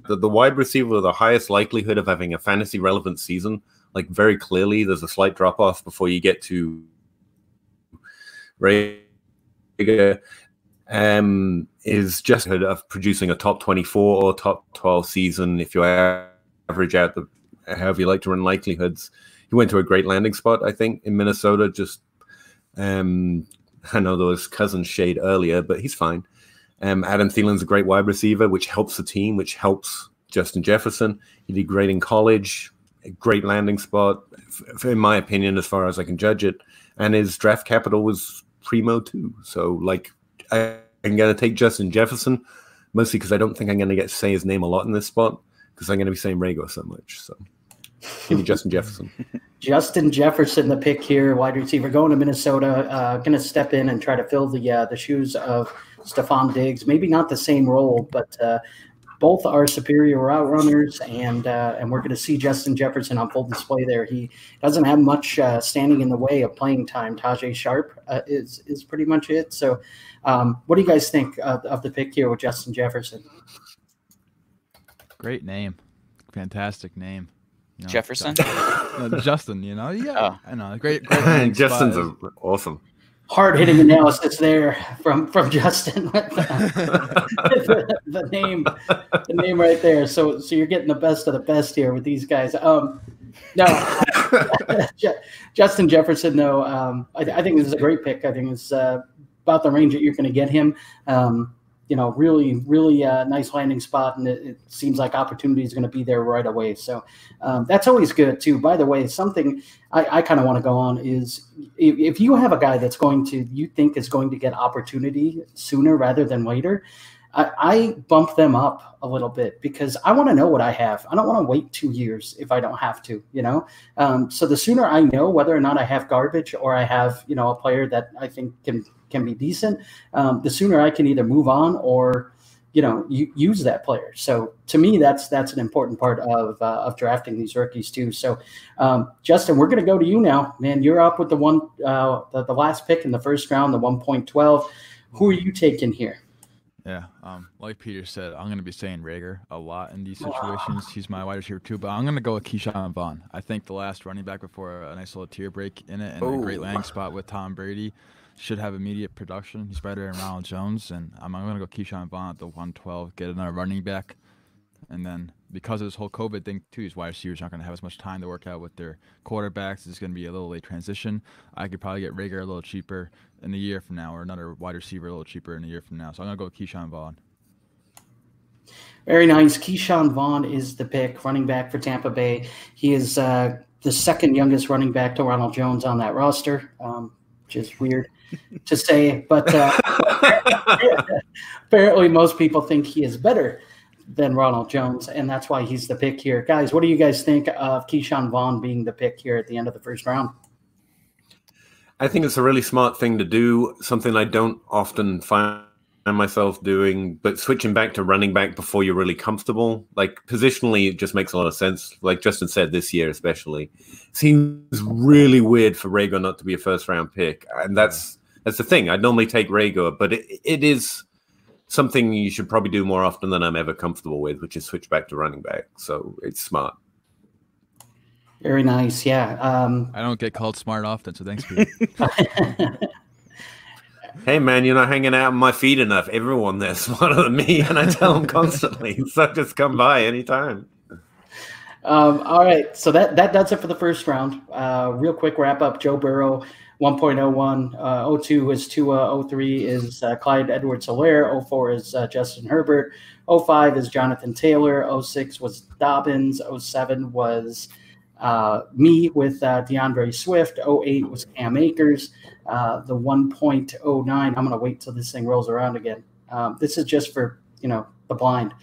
that the wide receiver with the highest likelihood of having a fantasy relevant season, like very clearly, there's a slight drop off before you get to Reagor, um, is just of producing a top 24 or top 12 season if you average out the however you like to run likelihoods. He went to a great landing spot, I think, in Minnesota. Just um, I know there was cousin shade earlier, but he's fine. Um, Adam Thielen's a great wide receiver, which helps the team, which helps Justin Jefferson. He did great in college, a great landing spot, f- in my opinion, as far as I can judge it. And his draft capital was primo too. So, like, I, I'm going to take Justin Jefferson, mostly because I don't think I'm going to get to say his name a lot in this spot, because I'm going to be saying Reagor so much. So, give me Justin Jefferson. Justin Jefferson, the pick here, wide receiver, going to Minnesota, uh, going to step in and try to fill the uh, the shoes of Stefon Diggs. Maybe not the same role, but uh, both are superior route runners, and uh, and we're going to see Justin Jefferson on full display there. He doesn't have much uh, standing in the way of playing time. Tajaé Sharpe uh, is is pretty much it. So, um, what do you guys think of, of the pick here with Justin Jefferson? Great name, fantastic name. You know, Jefferson, Justin. You know, yeah, oh. I know. Great, great. Justin's a, awesome hard hitting analysis there from from Justin with the, the, name the name right there. So so you're getting the best of the best here with these guys. Um, no, Justin Jefferson though. Um, I, I, think this is a great pick. I think it's uh, about the range that you're going to get him. Um, you know, really, really uh, nice landing spot, and it, it seems like opportunity is going to be there right away. So um, that's always good too. By the way, something I, I kind of want to go on is if, if, you have a guy that's going to you think is going to get opportunity sooner rather than later, I, I bump them up a little bit because I want to know what I have. I don't want to wait two years if I don't have to, you know. Um, so the sooner I know whether or not I have garbage or I have, you know, a player that I think can can be decent, um, the sooner I can either move on or you know use that player. So to me, that's that's an important part of uh, of drafting these rookies too. So um, Justin, we're going to go to you now, man. You're up with the one uh, the, the last pick in the first round, the one point twelve. Who are you taking here? Yeah, um, like Peter said, I'm going to be saying Reagor a lot in these situations. He's my wide receiver too, but I'm going to go with Ke'Shawn Vaughn. I think the last running back before a nice little tear break in it and Ooh. a great landing spot with Tom Brady should have immediate production. He's better than Ronald Jones, and I'm, going to go Ke'Shawn Vaughn at the 112, get another running back, and then because of this whole COVID thing too, his wide receivers aren't going to have as much time to work out with their quarterbacks. It's going to be a little late transition. I could probably get Reagor a little cheaper in a year from now, or another wide receiver a little cheaper in a year from now. So I'm going to go with Ke'Shawn Vaughn. Very nice. Ke'Shawn Vaughn is the pick, running back for Tampa Bay. He is uh, the second youngest running back to Ronald Jones on that roster, um, which is weird to say, but uh, apparently most people think he is better than Ronald Jones, and that's why he's the pick here. Guys, what do you guys think of Ke'Shawn Vaughn being the pick here at the end of the first round? I think it's a really smart thing to do, something I don't often find myself doing, but switching back to running back before you're really comfortable, like positionally, it just makes a lot of sense. Like Justin said, this year especially, seems really weird for Reagor not to be a first round pick, and that's that's the thing. I'd normally take Reagor, but it, it is something you should probably do more often than I'm ever comfortable with, which is switch back to running back. So it's smart. Very nice. Yeah. Um, I don't get called smart often, so thanks, Pete. hey, man, you're not hanging out on my feet enough. Everyone there's smarter than me, and I tell them constantly. so just come by anytime. Um, all right, so that that does it for the first round. Uh, real quick wrap up: Joe Burrow 1.01, uh, 02 is Tua, 03 is uh, Clyde Edwards Helaire, 04 is uh, Justin Herbert, 05 is Jonathan Taylor, 06 was Dobbins, 07 was uh, me with uh, D'Andre Swift, 08 was Cam Akers, uh, the 1.09. I'm going to wait till this thing rolls around again. Um, this is just for, you know, the blind.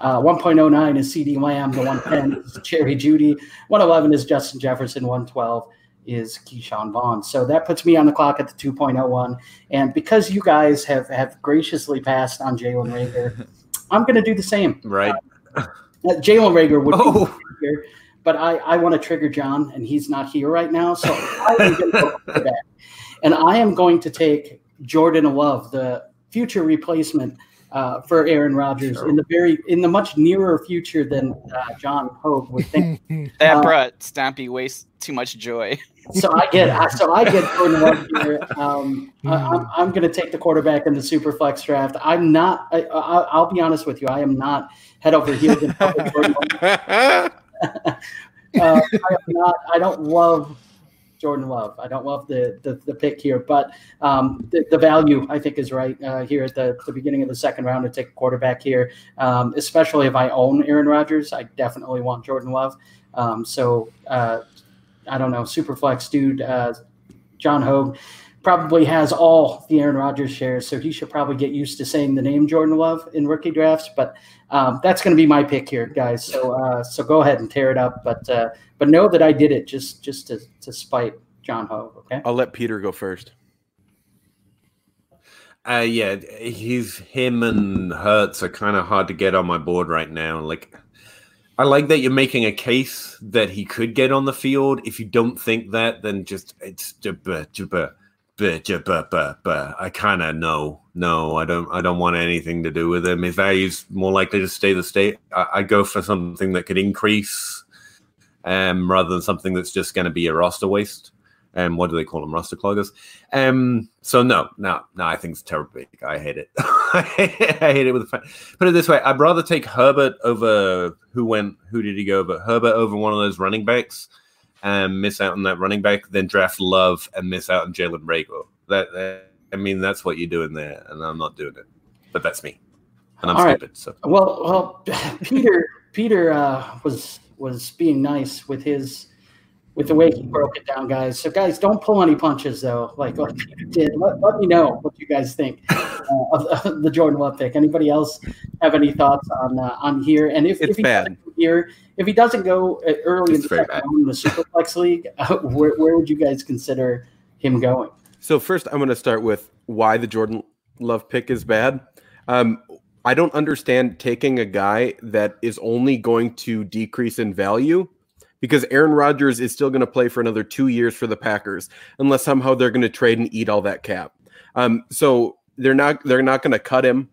Uh, 1.09 is CeeDee Lamb. The 110 is Jerry Jeudy. 111 is Justin Jefferson. 112 is Ke'Shawn Vaughn. So that puts me on the clock at the 2.01. And because you guys have, have graciously passed on Jalen Reagor, I'm going to do the same. Right. Uh, Jalen Reagor would oh. be here, but I, I want to trigger John, and he's not here right now. So I am going to go for that. And I am going to take Jordan Love, the future replacement uh, for Aaron Rodgers in the very in the much nearer future than uh, John Hogue would think. That Uh, brought Stompy waste too much joy. so I get so I get Jordan Love here. Um, I, I'm, I'm going to take the quarterback in the super flex draft. I'm not. I, I, I'll be honest with you. I am not head over heels in love with Jordan Love. uh, I am not. I don't love Jordan Love. I don't love the the, the pick here, but um, the, the value I think is right uh, here at the, the beginning of the second round to take a quarterback here, um, especially if I own Aaron Rodgers. I definitely want Jordan Love. Um, so uh, I don't know, Superflex dude, uh, John Hogue probably has all the Aaron Rodgers shares, so he should probably get used to saying the name Jordan Love in rookie drafts. But um, that's going to be my pick here, guys. So uh, so go ahead and tear it up, but uh, but know that I did it just just to to spite John Hogue. Okay. I'll let Peter go first. Uh, yeah, he's him and Hurts are kind of hard to get on my board right now. Like, I like that you're making a case that he could get on the field. If you don't think that, then just it's jabba, jabba, I kind of know. No, I don't. I don't want anything to do with him. His value's more likely to stay the state. I, I go for something that could increase, um, rather than something that's just going to be a roster waste. Um, what do they call them? Roster cloggers. Um, so no, no, no, I think it's terrible. I hate it. I hate it with a put it this way. I'd rather take Herbert over who went, who did he go over? Herbert over one of those running backs and miss out on that running back, then draft Love and miss out on Jalen Reagor. That, that I mean, that's what you're doing there, and I'm not doing it. But that's me, and I'm All right. stupid. So Well, well, Peter Peter uh, was was being nice with his with the way he broke it down, guys. So, guys, don't pull any punches though. Like like Peter did. Let, let me know what you guys think uh, of, of the Jordan Love pick. Anybody else have any thoughts on uh, on here? And if, It's if he bad. doesn't go here, if he doesn't go uh, early in the second round in the Superflex League, uh, where where would you guys consider him going? So first, I'm going to start with why the Jordan Love pick is bad. Um, I don't understand taking a guy that is only going to decrease in value because Aaron Rodgers is still going to play for another two years for the Packers unless somehow they're going to trade and eat all that cap. Um, so they're not they're not going to cut him.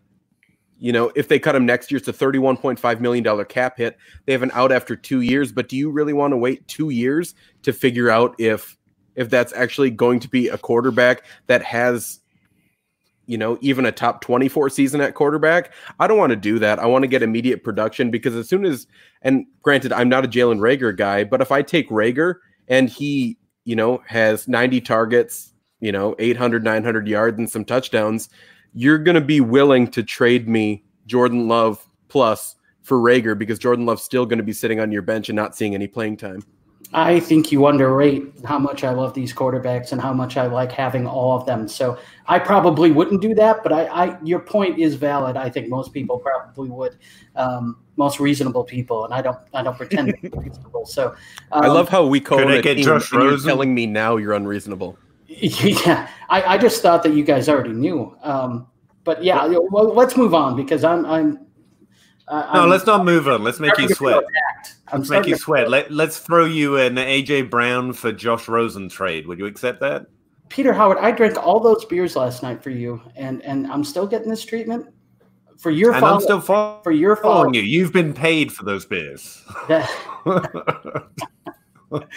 You know, if they cut him next year, it's a $31.5 million cap hit. They have an out after two years, but do you really want to wait two years to figure out if if that's actually going to be a quarterback that has you know even a top 24 season at quarterback i don't want to do that i want to get immediate production because as soon as and granted i'm not a jalen reagor guy but if i take rager and he you know has 90 targets you know 800 900 yards and some touchdowns you're going to be willing to trade me jordan love plus for reagor because jordan love's still going to be sitting on your bench and not seeing any playing time I think you underrate how much I love these quarterbacks and how much I like having all of them. So I probably wouldn't do that, but I, I your point is valid. I think most people probably would, um, most reasonable people, and I don't I don't pretend to be reasonable. So um, i love how we co Could I a get Josh and you're Rosen? telling me now you're unreasonable yeah. I, I just thought that you guys already knew. Um, but yeah, well, let's move on because I'm I'm. Uh, no, I'm let's not move on. Let's make you sweat. I'm Let's make you sweat. Let, let's throw you an AJ Brown for Josh Rosen trade. Would you accept that? Peter Howard, I drank all those beers last night for you, and and I'm still getting this treatment for your and I'm still fo- for your following follow. you. You've been paid for those beers. That,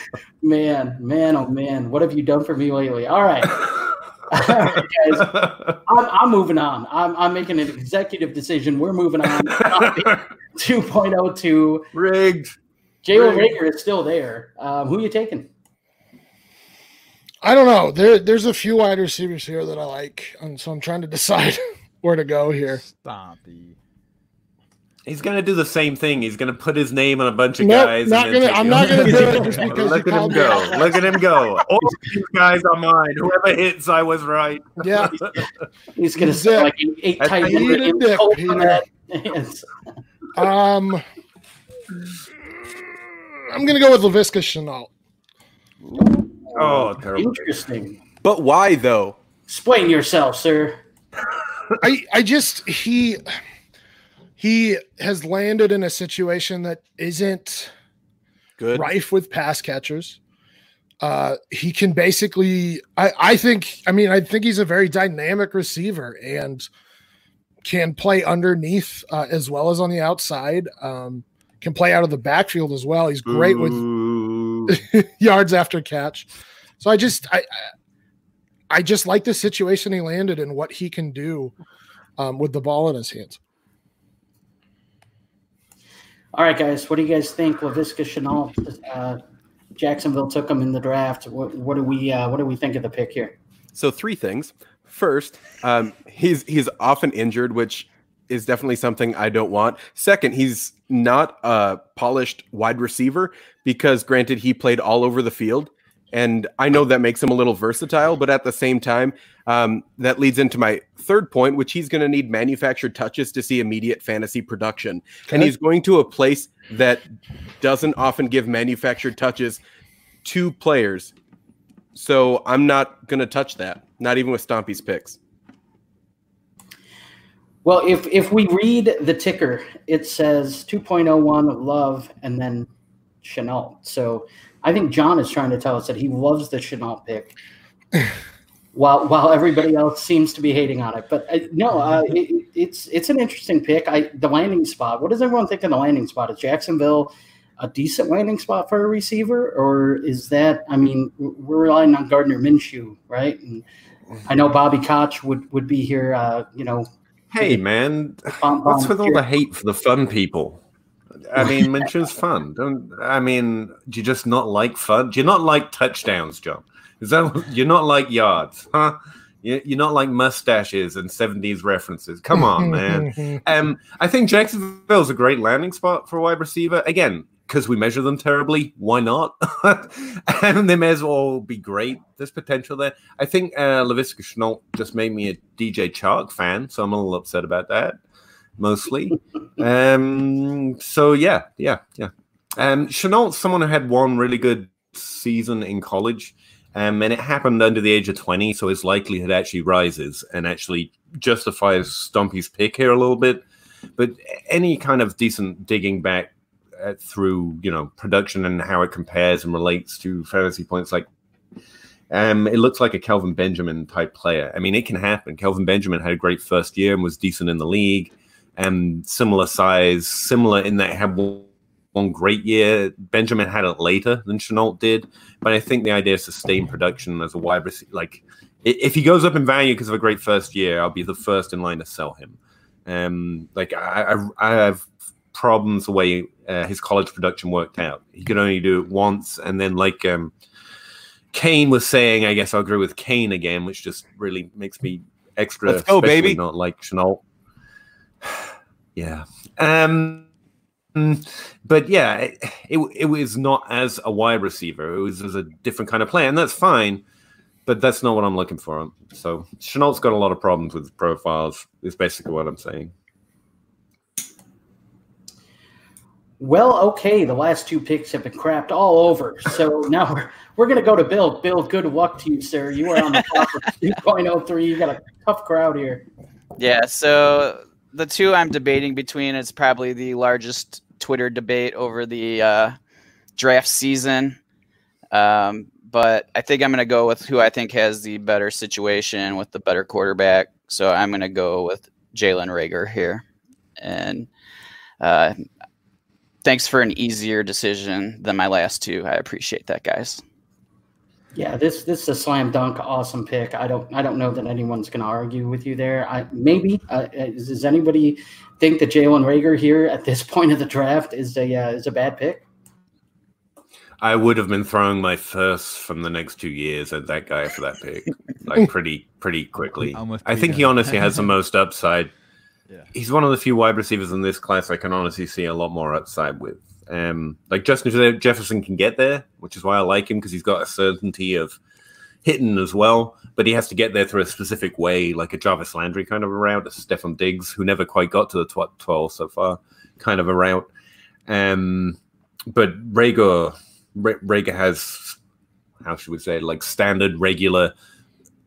man, man, oh man, what have you done for me lately? All right, all right, guys, I'm, I'm moving on. I'm, I'm making an executive decision. We're moving on. 2.02. Rigged. Jalen Reagor is still there. Um, who you taking? I don't know. There, there's a few wide receivers here that I like, and so I'm trying to decide where to go here. Stompy. He's gonna do the same thing. He's gonna put his name on a bunch of Nope, guys. not gonna- I'm it. not gonna do it just because Look at him called me go. out. Look at him go. All these guys are mine. Whoever hits, I was right. Yeah, He's going to He's say like eight, eight That's tight end. eat a dick, Colt Peter. Fournette. Yes. um, I'm gonna go with Laviska Shenault. Oh, terrible. Interesting. but why though Explain yourself, sir. I, I just he, he has landed in a situation that isn't good rife with pass catchers. Uh, he can basically, I, I think, I mean, I think he's a very dynamic receiver, and can play underneath uh, as well as on the outside. Um, can play out of the backfield as well. He's great with yards after catch. So I just I I- I just like the situation he landed and what he can do um, with the ball in his hands. All right, guys, what do you guys think? Laviska Shenault, uh, Jacksonville took him in the draft. What, what do we uh, what do we think of the pick here? So three things. First, um, he's he's often injured, which is definitely something I don't want. Second, he's not a polished wide receiver because, granted, he played all over the field, and I know that makes him a little versatile. But at the same time, um, that leads into my third point, which he's going to need manufactured touches to see immediate fantasy production, and he's going to a place that doesn't often give manufactured touches to players. So I'm not going to touch that, not even with Stompy's picks. Well, if if we read the ticker, it says 2.01 love and then Shenault. So I think John is trying to tell us that he loves the Shenault pick, while while everybody else seems to be hating on it. But uh, no, uh, it, it's it's an interesting pick. I the landing spot. What does everyone think of the landing spot? Is Jacksonville a decent landing spot for a receiver, or is that? I mean, we're relying on Gardner Minshew, right? And I know Bobby Koch would would be here. Uh, you know, Hey man, what's with all the hate for the fun people? I mean, Minshew's fun. Don't I mean? Do you just not like fun? Do you not like touchdowns, John? Is that you're not like yards, huh? You- You're not like mustaches and '70s references. Come on, man. Um, I think Jacksonville's a great landing spot for a wide receiver. Again, because we measure them terribly, why not? and they may as well be great. There's potential there. I think uh, Laviska Shenault just made me a DJ Chark fan, so I'm a little upset about that, mostly. um, so yeah, yeah, yeah. Um, Shenault's someone who had one really good season in college. Um, and it happened under the age of 20, so his likelihood actually rises and actually justifies Stompy's pick here a little bit. But any kind of decent digging back uh, through, you know, production and how it compares and relates to fantasy points, like um, it looks like a Kelvin Benjamin type player. I mean, it can happen. Kelvin Benjamin had a great first year and was decent in the league, and similar size, similar in that he had one, one great year. Benjamin had it later than Shenault did, but I think the idea of sustained production as a wide receiver. Like, if he goes up in value because of a great first year, I'll be the first in line to sell him. Um, like I, I, I have problems the way uh, his college production worked out. He could only do it once, and then like um, Kane was saying, I guess I agree with Kane again, which just really makes me extra. Let's go, baby. Not like Shenault. yeah. Um. But yeah, it, it it was not as a wide receiver. It was as a different kind of play, and that's fine. But that's not what I'm looking for. So Shenault's got a lot of problems with profiles. Is basically what I'm saying. Well, okay. The last two picks have been crapped all over. So now we're, we're going to go to Bill. Bill, good luck to you, sir. You are on the top of 2.03. You got a tough crowd here. Yeah, so the two I'm debating between is probably the largest Twitter debate over the uh, draft season. Um, but I think I'm going to go with who I think has the better situation with the better quarterback. So I'm going to go with Jalen Reagor here. And uh, thanks for an easier decision than my last two. I appreciate that, guys. Yeah, this this is a slam dunk, awesome pick. I don't I don't know that anyone's going to argue with you there. I maybe uh, is, does anybody think that Jalen Reagor here at this point of the draft is a uh, is a bad pick? I would have been throwing my first from the next two years at that guy for that pick, like pretty pretty quickly. I'm I think he honestly has the most upside. Yeah. He's one of the few wide receivers in this class I can honestly see a lot more upside with. Um, like Justin Jefferson can get there, which is why I like him because he's got a certainty of hitting as well. But he has to get there through a specific way, like a Jarvis Landry kind of a route, a Stefon Diggs, who never quite got to the tw- 12 so far, kind of a route. Um, but Reagor, Ra- Reagor has, how should we say, like standard, regular,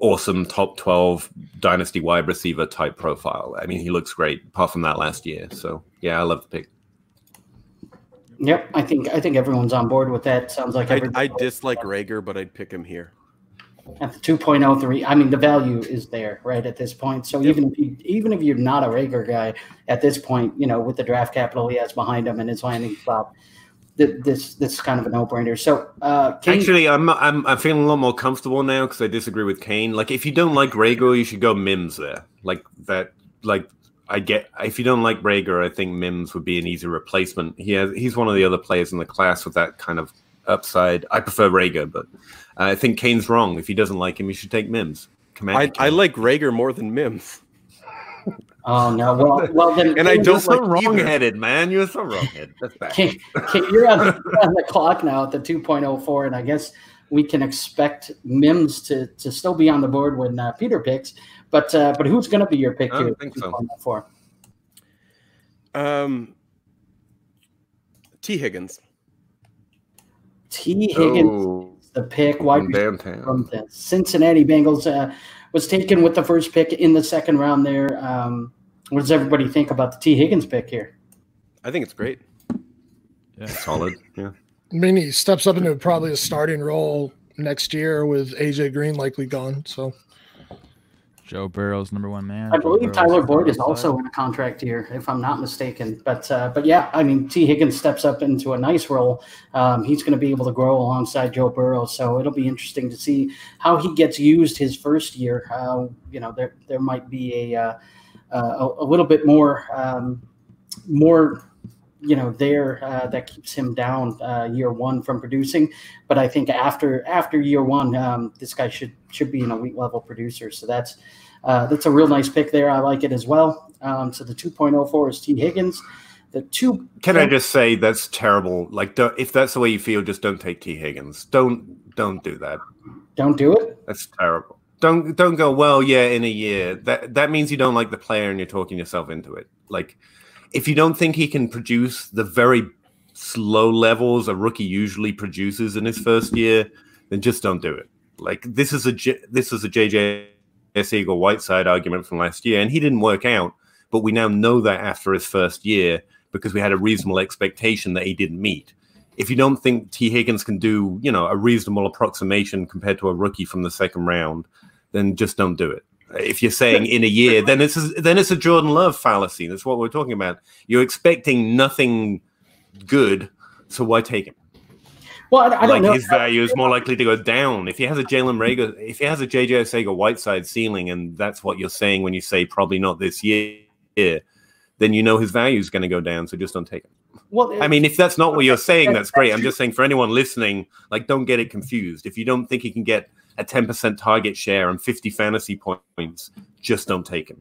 awesome top 12 dynasty wide receiver type profile. I mean, he looks great apart from that last year. So, yeah, I love the pick. Yep, I think I think everyone's on board with that. Sounds like I. I dislike Reagor, but I'd pick him here. at the 2.03 i mean the value is there right at this point so even if you even if you're not a Reagor guy at this point you know with the draft capital he has behind him and his landing spot this this is kind of a no-brainer so uh Kane, Actually, I'm, I'm I'm feeling a lot more comfortable now because I disagree with Kane. Like, if you don't like Reagor, you should go Mims there. Like that. Like, I get if you don't like Reagor, I think Mims would be an easy replacement. He has he's one of the other players in the class with that kind of upside. I prefer Reagor, but I think Kane's wrong. If he doesn't like him, you should take Mims. Commander I, I like Reagor more than Mims. oh no well well then And I Kane, don't You're so like either. wrong-headed, man. You're so wrong-headed. That's bad. Kane, Kane, you're, on, you're on the clock now at the 2.04 and i guess we can expect mims to to still be on the board when uh, peter picks but uh but who's going to be your pick I here don't think so. 2.04? Um, Tee Higgins. tee higgins Oh, the pick wide from receiver from the Cincinnati Bengals uh, was taken with the first pick in the second round. There, um, what does everybody think about the Tee Higgins pick here? I think it's great. Yeah, solid. Yeah. I mean, he steps up into probably a starting role next year with AJ Green likely gone. So Joe Burrow's number one man. I believe Burrow's Tyler Boyd is also in a contract here, if I'm not mistaken. But uh, but yeah, I mean Tee Higgins steps up into a nice role. Um, he's going to be able to grow alongside Joe Burrow, so it'll be interesting to see how he gets used his first year. Uh, you know, there there might be a uh, a, a little bit more um, more you know there uh, that keeps him down uh, year one from producing. But I think after after year one, um, this guy should should be an elite level producer. So that's uh, that's a real nice pick there. I like it as well. Um, so the 2.04 is Tee Higgins. The two Can I just say that's terrible? Like, if that's the way you feel, just don't take Tee Higgins. Don't don't do that. don't do it. That's terrible. Don't don't go. Well, yeah, in a year. That that means you don't like the player and you're talking yourself into it. Like, if you don't think he can produce the very slow levels a rookie usually produces in his first year, then just don't do it. Like this is a this is a JJ Arcega-Whiteside argument from last year, and he didn't work out. But we now know that after his first year because we had a reasonable expectation that he didn't meet. If you don't think Tee Higgins can do, you know, a reasonable approximation compared to a rookie from the second round, then just don't do it. If you're saying in a year, then it's a, then it's a Jordan Love fallacy. That's what we're talking about. You're expecting nothing good, so why take him? Well, I, I don't like know. his value is more likely to go down if he has a Jalen Reagor, if he has a JJ Arcega-Whiteside ceiling, and that's what you're saying when you say probably not this year, then you know his value is going to go down. So just don't take him. well, I mean, if that's not what you're saying, that's great. I'm just saying for anyone listening, like, don't get it confused. If you don't think he can get a 10% target share and 50 fantasy points, just don't take him.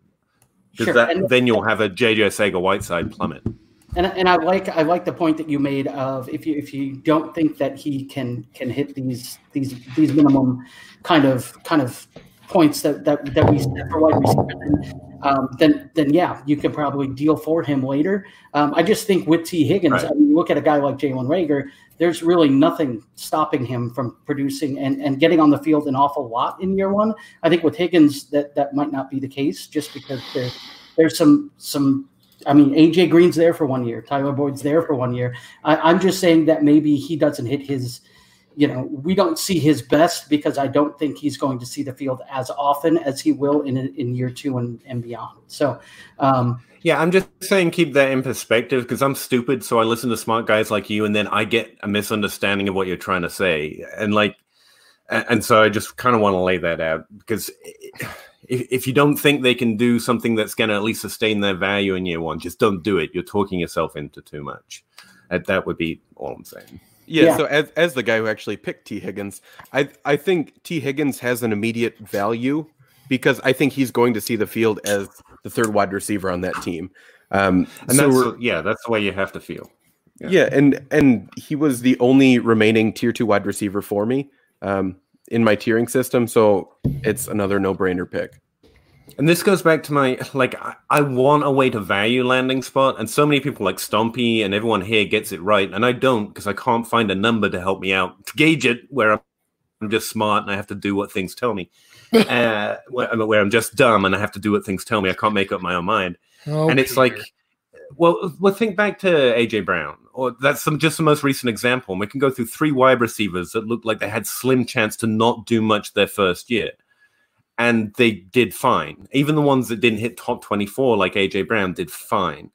Because Sure, that, and- then you'll have a JJ Arcega-Whiteside plummet. and and I like I like the point that you made of if you if you don't think that he can can hit these these these minimum kind of kind of points that that, that we set for wide receiver, then, um, then then yeah, you can probably deal for him later. Um, I just think with Tee Higgins, Right. I mean, look at a guy like Jalen Reagor. There's really nothing stopping him from producing and, and getting on the field an awful lot in year one. I think with Higgins that that might not be the case just because there there's some some I mean, AJ Green's there for one year. Tyler Boyd's there for one year. I, I'm just saying that maybe he doesn't hit his, you know, we don't see his best because I don't think he's going to see the field as often as he will in in year two and, and beyond. So, um, Yeah, I'm just saying keep that in perspective because I'm stupid, so I listen to smart guys like you, and then I get a misunderstanding of what you're trying to say, and like, and so I just kind of want to lay that out because if, if you don't think they can do something that's going to at least sustain their value in year one, just don't do it. You're talking yourself into too much. That that would be all I'm saying. Yeah, Yeah. So as as the guy who actually picked Tee Higgins, I I think Tee Higgins has an immediate value because I think he's going to see the field as the third wide receiver on that team. Um, And so that's yeah, that's the way you have to feel. yeah. yeah. and and he was the only remaining tier two wide receiver for me um, in my tiering system. So it's another no brainer pick. And this goes back to my like I, I want a way to value landing spot, and so many people like Stompy and everyone here gets it right, and I don't because I can't find a number to help me out to gauge it. Where I'm, I'm just smart and I have to do what things tell me, uh, where, where I'm just dumb and I have to do what things tell me. I can't make up my own mind. and it's like well, well, think back to AJ Brown, or that's some, just the most recent example. And we can go through three wide receivers that looked like they had slim chance to not do much their first year, and they did fine. Even the ones that didn't hit top twenty-four, like AJ Brown, did fine.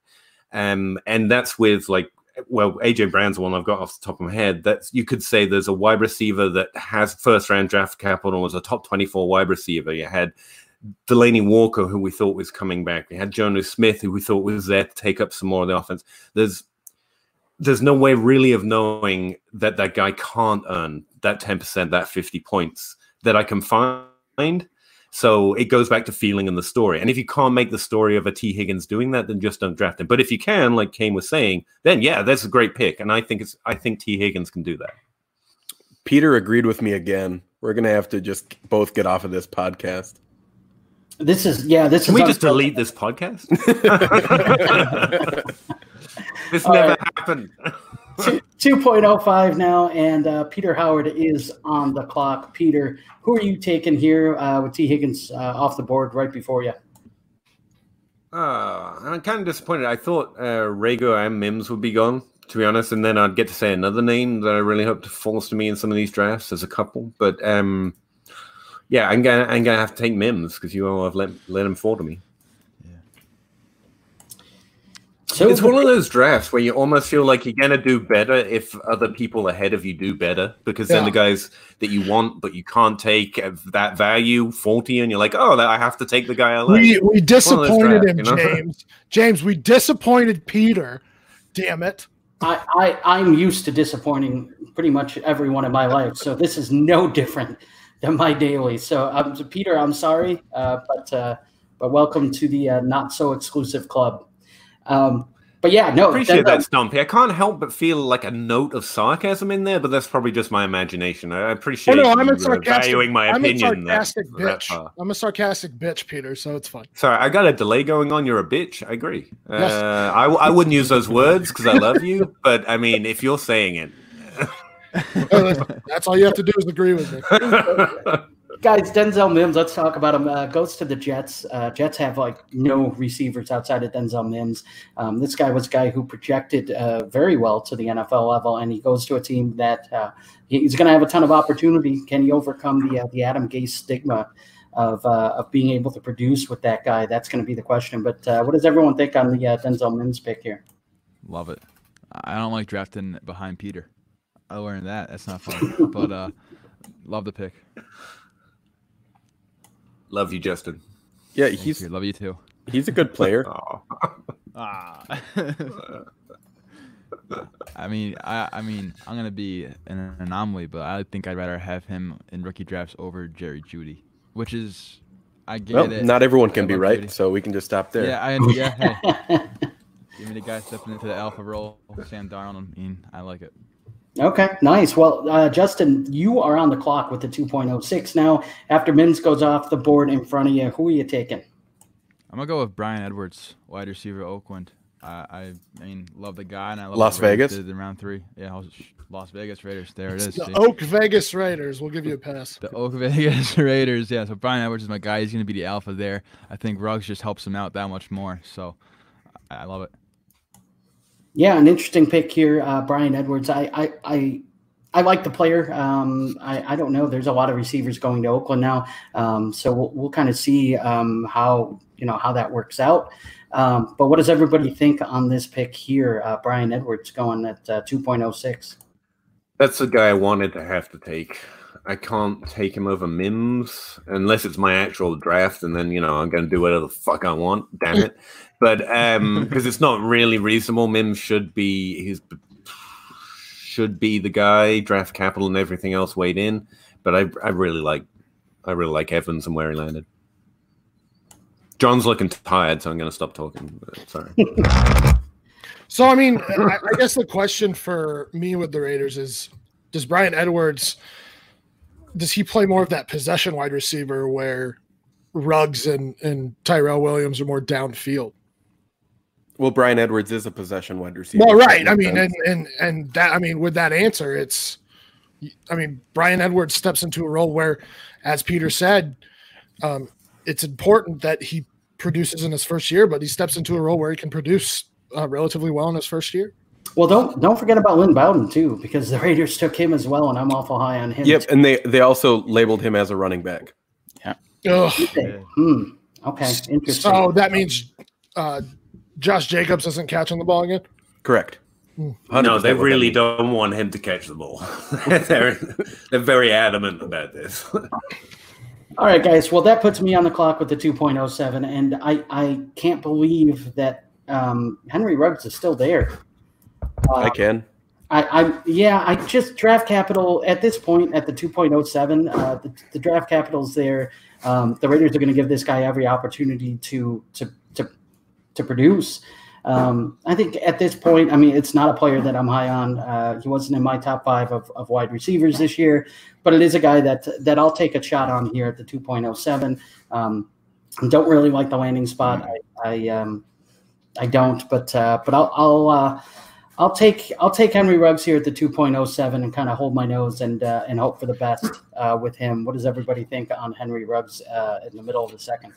Um, and that's with like, well, AJ Brown's one I've got off the top of my head. That you could say there's a wide receiver that has first-round draft capital, was a top twenty-four wide receiver. You had Delanie Walker, who we thought was coming back. We had Jonnu Smith, who we thought was there to take up some more of the offense. There's there's no way really of knowing that that guy can't earn that 10%, that 50 points that I can find. So it goes back to feeling in the story. And if you can't make the story of a Tee Higgins doing that, then just don't draft him. But if you can, like Kane was saying, then yeah, that's a great pick. And I think it's I think Tee Higgins can do that. Peter agreed with me again. We're gonna have to just both get off of this podcast. This is yeah. This Can is we just unfiltered. delete this podcast? this All never right. happened. Two- 2.05 now, and uh, Peter Howard is on the clock. Peter, who are you taking here uh, with Tee Higgins uh, off the board right before you? Uh, I'm kind of disappointed. I thought uh, Reagor and Mims would be gone, to be honest, and then I'd get to say another name that I really hope to falls to me in some of these drafts. There's a couple, but um, yeah, I'm gonna I'm gonna have to take Mims because you all have let let him fall to me. So It's one of those drafts where you almost feel like you're gonna do better if other people ahead of you do better, because then Yeah. the guys that you want but you can't take that value forty, and you're like, oh, I have to take the guy I like. we we disappointed drafts, him, you know? James. James, we disappointed Peter. Damn it. I, I I'm used to disappointing pretty much everyone in my life, so this is no different than my daily. So, um, Peter, I'm sorry, uh, but uh, but welcome to the uh, not so exclusive club. Um, but yeah, no, I appreciate then, that, Stompy. I can't help but feel like a note of sarcasm in there, but that's probably just my imagination. I Oh, appreciate no, I'm you a uh, sarcastic. valuing my I'm a opinion. that- sarcastic that bitch. far. I'm a sarcastic bitch, Peter. So it's fine. Sorry, I got a delay going on. You're a bitch. I agree. Yes. Uh, I, I wouldn't use those words because I love you, but I mean, if you're saying it, That's all you have to do is agree with me. guys, Denzel Mims. Let's talk about him. Uh, goes to the Jets. Uh, Jets have like no receivers outside of Denzel Mims. Um, this guy was a guy who projected uh, very well to the NFL level, and he goes to a team that uh, he's going to have a ton of opportunity. Can he overcome the uh, the Adam Gase stigma? Of, uh, of being able to produce with that guy, that's going to be the question. But uh, what does everyone think on the uh, Denzel Mims pick here? Love it. I don't like drafting behind Peter. I learned that. That's not fun. but uh love the pick. Love you, Justin. Yeah, Thank he's you. Love you too. he's a good player. Ah. I mean, I I mean, I'm gonna be an anomaly, but I think I'd rather have him in rookie drafts over Jerry Jeudy, which is, I get Well, it. not everyone can be right, Jeudy. so we can just stop there. Yeah, I yeah. Hey, give me the guy stepping into the alpha role, Sam Darnold. I mean, I like it. Okay, nice. Well, uh, Justin, you are on the clock with the 2.06 now. After Mims goes off the board in front of you, who are you taking? I'm gonna go with Bryan Edwards, wide receiver, Oakland. I, I, I mean, love the guy, and I love Las what Raiders Vegas? in round three. Yeah, I was- Las Vegas Raiders. There it is. The see? Oak Vegas Raiders. We'll give you a pass. The Oak Vegas Raiders. Yeah, so Bryan Edwards is my guy. He's gonna be the alpha there. I think Ruggs just helps him out that much more. So I, I love it. Yeah, an interesting pick here, uh, Bryan Edwards. I, I, I, I like the player. Um, I, I don't know. There's a lot of receivers going to Oakland now, um, so we'll, we'll kind of see um, how you know how that works out. Um, but what does everybody think on this pick here, uh, Bryan Edwards going at uh, 2.06? That's the guy I wanted to have to take. I can't take him over Mims unless it's my actual draft, and then you know I'm going to do whatever the fuck I want. Damn it! But um, because it's not really reasonable, Mims should be his should be the guy. Draft capital and everything else weighed in. But I I really like I really like Evans and where he landed. John's looking tired, so I'm going to stop talking. Sorry. So I mean, I, I guess the question for me with the Raiders is: Does Bryan Edwards does he play more of that possession wide receiver where Ruggs and and Tyrell Williams are more downfield? Well, Bryan Edwards is a possession wide receiver. Well, right. I mean, sense. and and and that I mean, with that answer, it's I mean, Bryan Edwards steps into a role where, as Peter said, um, it's important that he produces in his first year, but he steps into a role where he can produce uh, relatively well in his first year. Well, don't don't forget about Lynn Bowden too, because the Raiders took him as well, and I'm awful high on him. Yep, too. and they they also labeled him as a running back. Yeah. Ugh. Hmm. Okay, interesting. So that means uh, Josh Jacobs isn't catching the ball again. Correct. No, 100% they really don't want him to catch the ball. they're, they're very adamant about this. All right, guys. Well, that puts me on the clock with the 2.07, and I I can't believe that um, Henry Ruggs is still there. I can. I, I yeah, I just draft capital at this point at the 2.07. Uh, the, the draft capital's there. Um, the Raiders are going to give this guy every opportunity to to to produce. Um, I think at this point, I mean, it's not a player that I'm high on. Uh, he wasn't in my top five of, of wide receivers this year, but it is a guy that that I'll take a shot on here at the 2.07. Um, don't really like the landing spot. I I, um, I don't, but uh, but I'll I'll uh, I'll take I'll take Henry Ruggs here at the 2.07 and kind of hold my nose and uh, and hope for the best uh, with him. What does everybody think on Henry Ruggs uh, in the middle of the second?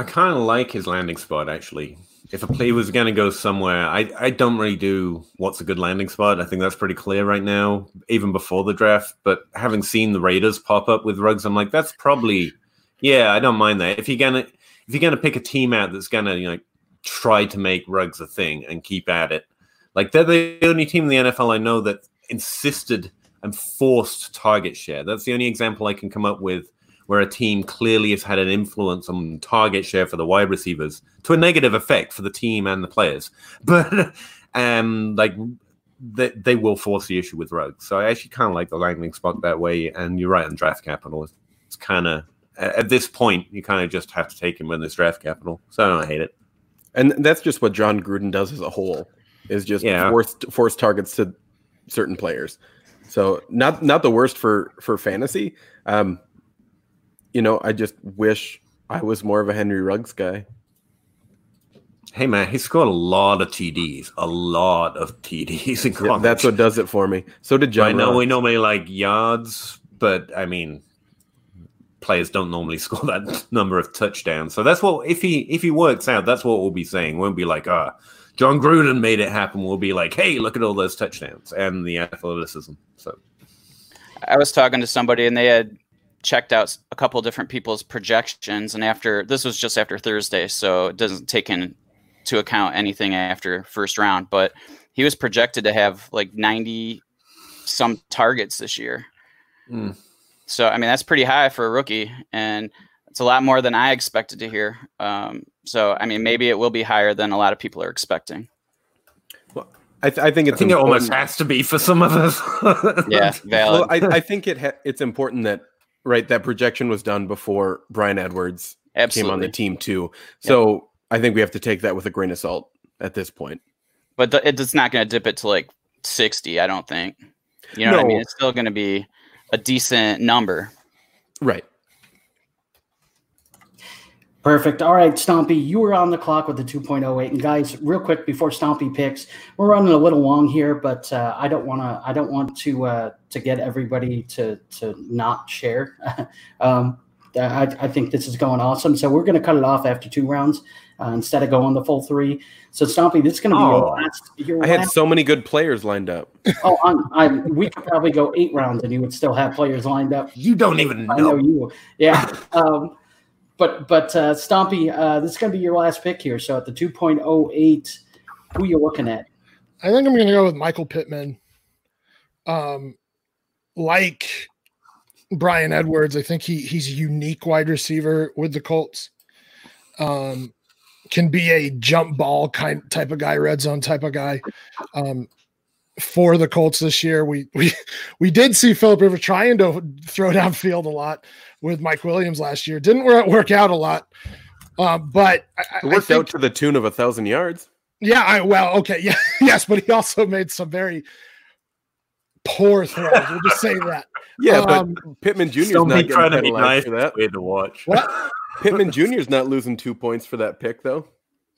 I kind of like his landing spot actually. If a play was going to go somewhere, I, I don't really do what's a good landing spot. I think that's pretty clear right now, even before the draft. But having seen the Raiders pop up with Ruggs, I'm like, that's probably, yeah, I don't mind that. If you're gonna if you're gonna pick a team out that's gonna you know try to make Ruggs a thing and keep at it, like they're the only team in the NFL I know that insisted and forced target share. That's the only example I can come up with where a team clearly has had an influence on target share for the wide receivers to a negative effect for the team and the players. But um, like they, they will force the issue with Ruggs. So I actually kind of like the landing spot that way. And you're right on draft capital. It's kind of at this point you kind of just have to take him when there's draft capital. So I don't hate it. And that's just what Jon Gruden does as a whole is just Yeah. force force targets to certain players. So not not the worst for for fantasy. Um, you know, I just wish I was more of a Henry Ruggs guy. Hey man, he scored a lot of TDs, a lot of TDs in Yeah, that's what does it for me. So did John. I know we normally like yards, but I mean, players don't normally score that number of touchdowns. So that's what if he if he works out, that's what we'll be saying. We'll be like, ah, Jon Gruden made it happen. We'll be like, hey, look at all those touchdowns and the athleticism. So I was talking to somebody and they had checked out a couple different people's projections, and after this was just after Thursday, so it doesn't take into account anything after first round. But he was projected to have like ninety some targets this year. Mm. So I mean that's pretty high for a rookie, and it's a lot more than I expected to hear. Um, so I mean maybe it will be higher than a lot of people are expecting. I, th- I think I it's think it almost has to be for some of us. Yeah, valid. Well, I, I think it ha- it's important that right that projection was done before Bryan Edwards Absolutely. came on the team too. So I think we have to take that with a grain of salt at this point. but the, it's not going to dip it to like 60 i don't think you know what i mean it's still going to be a decent number Right. Perfect. All right, Stompy, you were on the clock with the 2.08. And guys, real quick before Stompy picks, we're running a little long here, but uh, I don't want to. I don't want to uh, to get everybody to to not share. um, I, I think this is going awesome. So we're going to cut it off after two rounds uh, instead of going the full three. So Stompy, this is going to be Oh. your last. Your I had last so many good players lined up. oh, I'm, I'm, we could probably go eight rounds and you would still have players lined up. you don't even I know know. you. Yeah. Um, but but uh, Stompy, uh, this is going to be your last pick here. So at the 2.08, who you looking at? I think I'm going to go with Michael Pittman. Um, like Bryan Edwards, I think he he's a unique wide receiver with the Colts. Um, can be a jump ball kind type of guy, red zone type of guy. Um, for the Colts this year, we we we did see Philip Rivers trying to throw downfield a lot with Mike Williams last year. Didn't work, work out a lot, uh, but I, It I worked think- out to the tune of a thousand yards. yeah, I well, okay, yeah, yes, but he also made some very poor throws. We'll just say that. Yeah, Um, but Pittman Jr. is Don't be trying to be nice. for that. Way to watch. What? Pittman Jr. is not losing two points for that pick, though.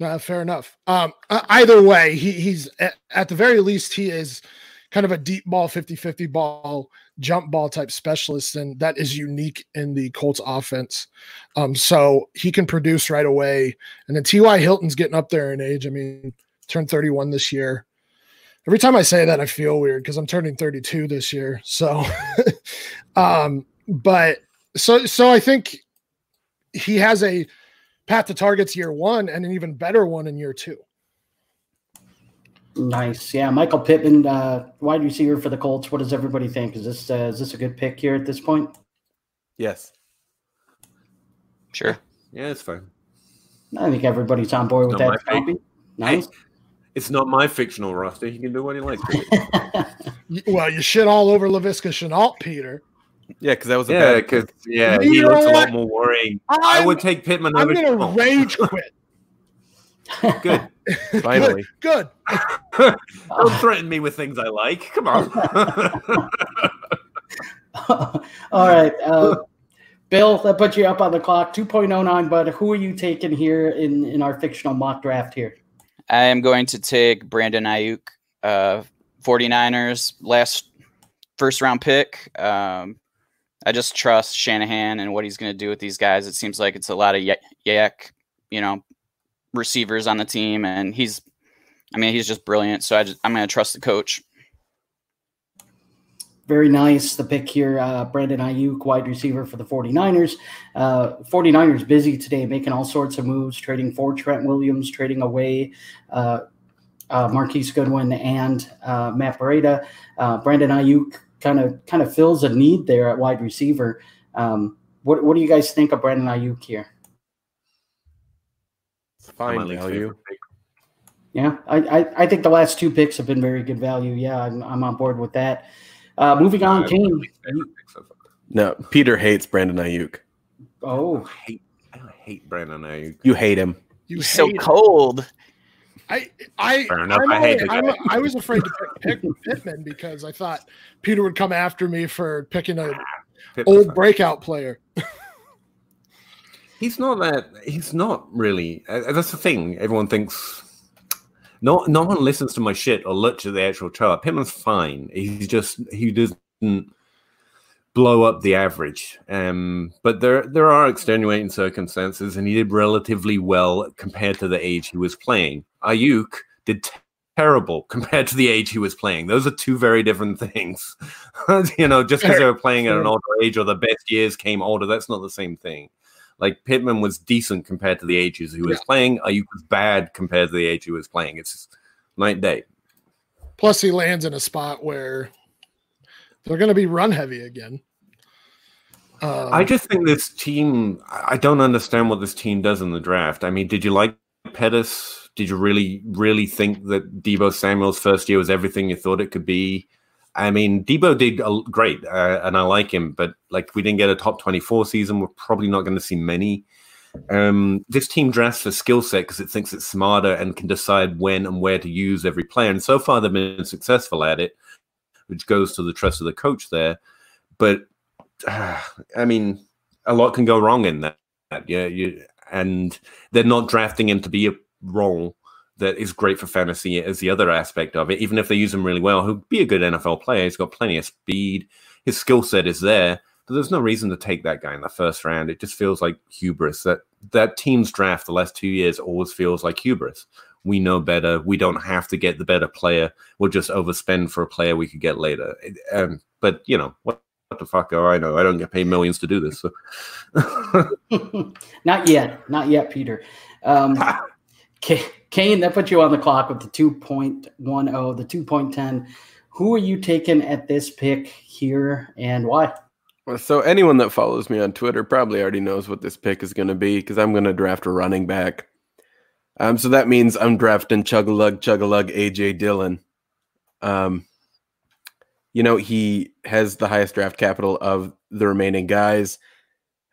Uh, fair enough. Um, uh, either way, he, he's at, at the very least he is kind of a deep ball 50-50 ball jump ball type specialist and that is unique in the Colts offense. Um, so he can produce right away. And then T.Y. Hilton's getting up there in age. I mean, turned 31 this year. Every time I say that, I feel weird because I'm turning 32 this year. So, um, but so so I think he has a path to targets year one and an even better one in year two. Nice, yeah. Michael Pittman, uh, wide receiver for the Colts. What does everybody think? Is this uh, is this a good pick here at this point? Yes. Sure. Yeah, it's fine. I think everybody's on board with that. Copy. Nice. It's not my fictional roster. He can do what he likes. with it. Y- Well, you shit all over Laviska Shenault, Peter. Yeah, because that was a yeah, bad because yeah, You he know looks a lot more worrying. I I'm- would take Pittman I'm over. gonna Shenault. rage quit. Good. finally. Good. Don't threaten me with things I like. Come on. All right. Uh, Bill, that puts you up on the clock. 2.09, but who are you taking here in, in our fictional mock draft here? I am going to take Brandon Aiyuk, uh, 49ers, last first round pick. Um, I just trust Shanahan and what he's going to do with these guys. It seems like it's a lot of yak, yak, you know, receivers on the team, and he's, I mean, he's just brilliant. So I just, I'm going to trust the coach. Very nice. The pick here, uh, Brandon Aiyuk, wide receiver for the 49ers. Uh, 49ers busy today, making all sorts of moves, trading for Trent Williams, trading away uh, uh, Marquise Goodwin and uh, Matt Breida. Uh, Brandon Aiyuk kind of kind of fills a need there at wide receiver. Um, what what do you guys think of Brandon Aiyuk here? It's My fine value. Yeah, I, I, I think the last two picks have been very good value. Yeah, I'm, I'm on board with that. Uh, moving on, Uh, Kane. my least favorite pick so far. No, Peter hates Brandon Aiyuk. Oh, I hate, I hate Brandon Aiyuk. You hate him. You He's so hate it. cold. I I Fair enough. I'm I hate I'm- I was afraid to pick, pick Pittman because I thought Peter would come after me for picking an old breakout player. He's not that. He's not really. Uh, that's the thing. Everyone thinks. No, no one listens to my shit or looks at the actual chart. Pittman's fine. He's just he doesn't blow up the average. Um, but there there are extenuating circumstances, and he did relatively well compared to the age he was playing. Aiyuk did terrible compared to the age he was playing. Those are two very different things. you know, just because they were playing at an older age or the best years came older, that's not the same thing. Like Pittman was decent compared to the ages he was Yeah. playing. Aiyuk was bad compared to the age he was playing. It's just night and day. Plus, he lands in a spot where they're going to be run heavy again. Um, I just think this team. I I don't understand what this team does in the draft. I mean, did you like Pettis? Did you really, really think that Deebo Samuel's first year was everything you thought it could be? I mean, Debo did great, uh, and I like him, but like we didn't get a top twenty-four season. We're probably not going to see many. Um, this team drafts for skill set because it thinks it's smarter and can decide when and where to use every player. And so far, they've been successful at it, which goes to the trust of the coach there. But I mean, a lot can go wrong in that. Yeah, you and they're not drafting him to be a role that is great for fantasy as the other aspect of it. Even if they use him really well, he'll be a good NFL player. He's got plenty of speed. His skill set is there, but there's no reason to take that guy in the first round. It just feels like hubris. That that team's draft the last two years always feels like hubris. We know better. We don't have to get the better player. We'll just overspend for a player we could get later. Um, but you know what? What the fuck do I know? I don't get paid millions to do this. So. not yet, not yet, Peter. Um, Kane, that puts you on the clock with the 2.10, the 2.10. Who are you taking at this pick here and why? So anyone that follows me on Twitter probably already knows what this pick is going to be because I'm going to draft a running back. Um, so that means I'm drafting Chugalug Chugalug AJ Dillon. Um, you know he has the highest draft capital of the remaining guys.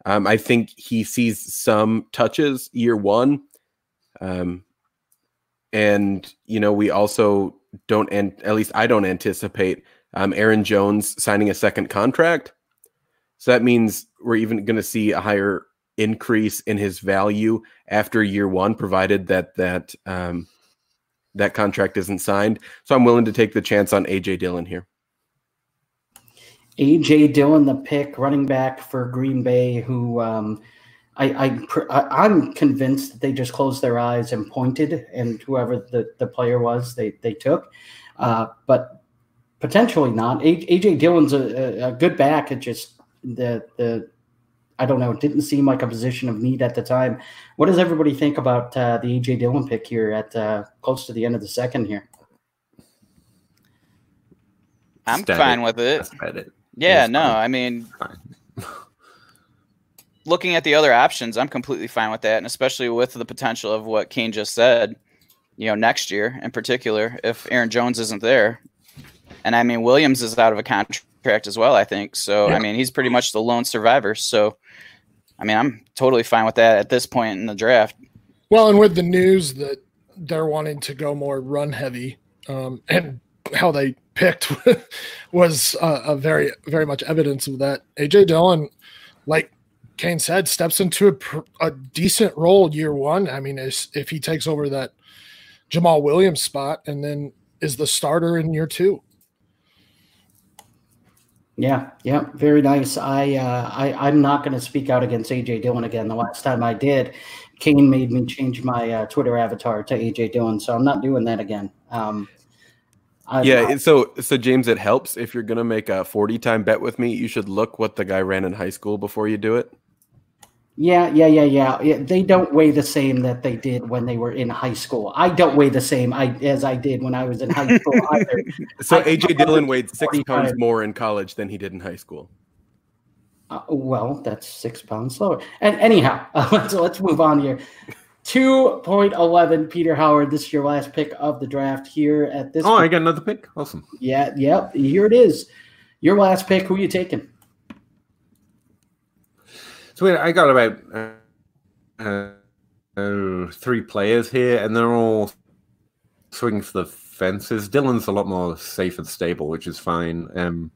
Um, I think he sees some touches year one, um, and you know we also don't, and at least I don't anticipate um, Aaron Jones signing a second contract. So that means we're even going to see a higher increase in his value after year one, provided that that um, that contract isn't signed. So I'm willing to take the chance on AJ Dillon here. AJ Dillon, the pick, running back for Green Bay, who um, I, I, pr- I I'm convinced that they just closed their eyes and pointed, and whoever the, the player was, they they took. Uh, but potentially not. AJ Dillon's a, a, a good back. It just the the I don't know. It didn't seem like a position of need at the time. What does everybody think about uh, the AJ Dillon pick here at uh, close to the end of the second here? I'm Static. fine with it. It. Yeah, It's no, fine. I mean, Fine. looking at the other options, I'm completely fine with that, and especially with the potential of what Kane just said. You know, next year in particular, if Aaron Jones isn't there, and I mean Williams is out of a contract as well, I think. So I mean he's pretty much the lone survivor. So I mean I'm totally fine with that at this point in the draft. Well, and with the news that they're wanting to go more run heavy, um, and how they picked was uh, a very, very much evidence of that. AJ Dillon, like Kane said, steps into a, pr- a decent role year one. I mean, is, if he takes over that Jamaal Williams spot and then is the starter in year two. Yeah, yeah, very nice. I, uh, I I'm not going to speak out against AJ Dillon again. The last time I did, Kane made me change my uh, Twitter avatar to AJ Dillon, so I'm not doing that again. Um, I, Yeah, it- so so James, it helps if you're gonna make a 40 time bet with me. You should look what the guy ran in high school before you do it. Yeah, yeah, yeah, yeah, yeah. They don't weigh the same that they did when they were in high school. I don't weigh the same I, as I did when I was in high school either. So I- AJ Dillon weighed six 40 pounds more in college than he did in high school. Uh, well, that's six pounds lower. And anyhow, let's let's move on here. Two point eleven, Peter Howard. This is your last pick of the draft here at this. Oh, I got another pick. Awesome. Yeah, yep. Here it is. Your last pick. Who are you taking? So I got about uh, uh, three players here, and they're all swinging for the fences. Dillon's a lot more safe and stable, which is fine. Um,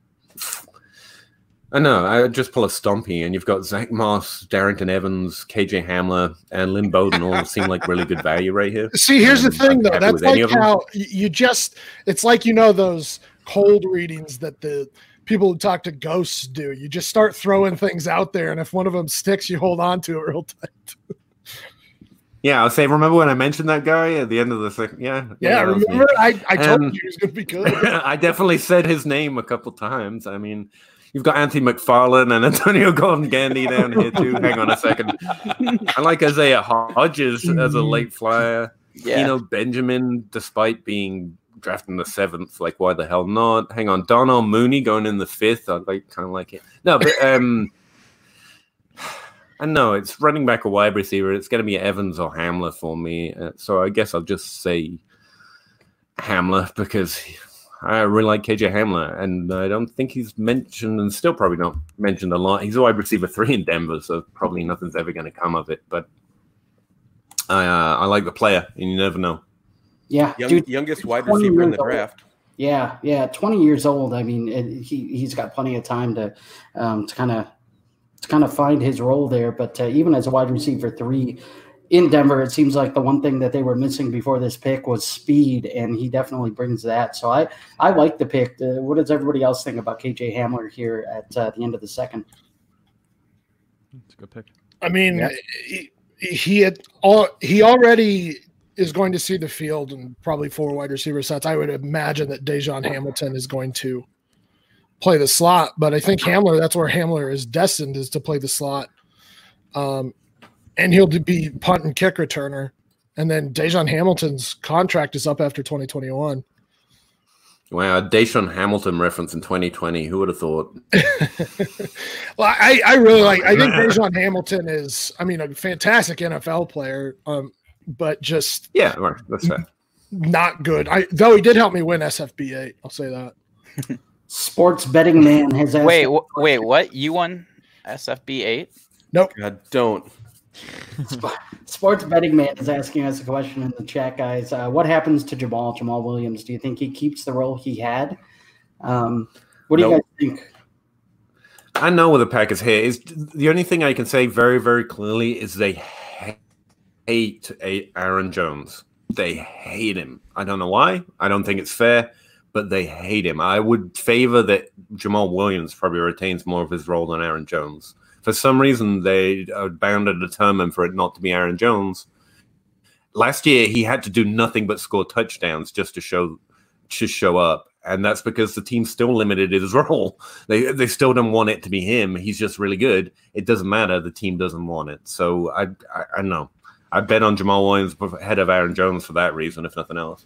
I know. I just pull a Stompy, and you've got Zach Moss, Darrynton Evans, KJ Hamler, and Lynn Bowden all seem like really good value right here. See, here's the thing, though. That's like how you just, it's like, you know, those cold readings that the people who talk to ghosts do. You just start throwing things out there, and if one of them sticks, you hold on to it real tight. Yeah, I'll say. Remember when I mentioned that guy at the end of the second? Yeah, Yeah, that remember? I, I told Um, you he was going to be good. I definitely said his name a couple times. I mean, you've got Anthony McFarland and Antonio Gordon Gandy down here too. Hang on a second. I like Isaiah Hodgins as a late flyer. Yeah. You know, Benjamin, despite being drafted in the seventh, like why the hell not? Hang on, Darnell Mooney going in the fifth. I like kind of like it. No, but um I know it's running back a wide receiver. It's going to be Evans or Hamler for me. Uh, so I guess I'll just say Hamler because I really like KJ Hamler, and I don't think he's mentioned, and still probably not mentioned a lot. He's a wide receiver three in Denver, so probably nothing's ever going to come of it. But I, uh, I like the player, and you never know. Yeah, Young, dude. youngest wide receiver in the old. draft. Yeah, yeah, twenty years old. I mean, it, he he's got plenty of time to um, to kind of to kind of find his role there. But uh, even as a wide receiver three in Denver, it seems like the one thing that they were missing before this pick was speed, and he definitely brings that. So I I like the pick. Uh, what does everybody else think about KJ Hamler here at uh, the end of the second? It's a good pick. I mean, Yeah. he, he had all he already is going to see the field and probably four wide receiver sets. I would imagine that DaeSean Hamilton is going to play the slot, but I think Hamler that's where Hamler is destined is to play the slot. Um, and he'll be punt and kick returner. And then DaeSean Hamilton's contract is up after 2021. Wow, a DaeSean Hamilton reference in 2020. Who would have thought? Well, I, I really like. I think DaeSean Hamilton is, I mean, a fantastic NFL player, um, but just Yeah, right, that's fair. not good. I though he did help me win SFB eight. I'll say that. Sports betting man has asked. Wait, wh- wait, what? You won SFB eight? Nope. God, don't. Sports betting man is asking us a question in the chat, guys. Uh, what happens to Jamaal Jamaal Williams? Do you think he keeps the role he had? Um, what do you guys think? I know where the Packers here is. The only thing I can say very, very clearly is they hate A- Aaron Jones. They hate him. I don't know why. I don't think it's fair, but they hate him. I would favor that Jamaal Williams probably retains more of his role than Aaron Jones. For some reason, they are bound and determined for it not to be Aaron Jones. Last year, he had to do nothing but score touchdowns just to show to show up, and that's because the team still limited his role. They they still don't want it to be him. He's just really good. It doesn't matter. The team doesn't want it. So I I, I know. I bet on Jamaal Williams ahead of Aaron Jones for that reason, if nothing else.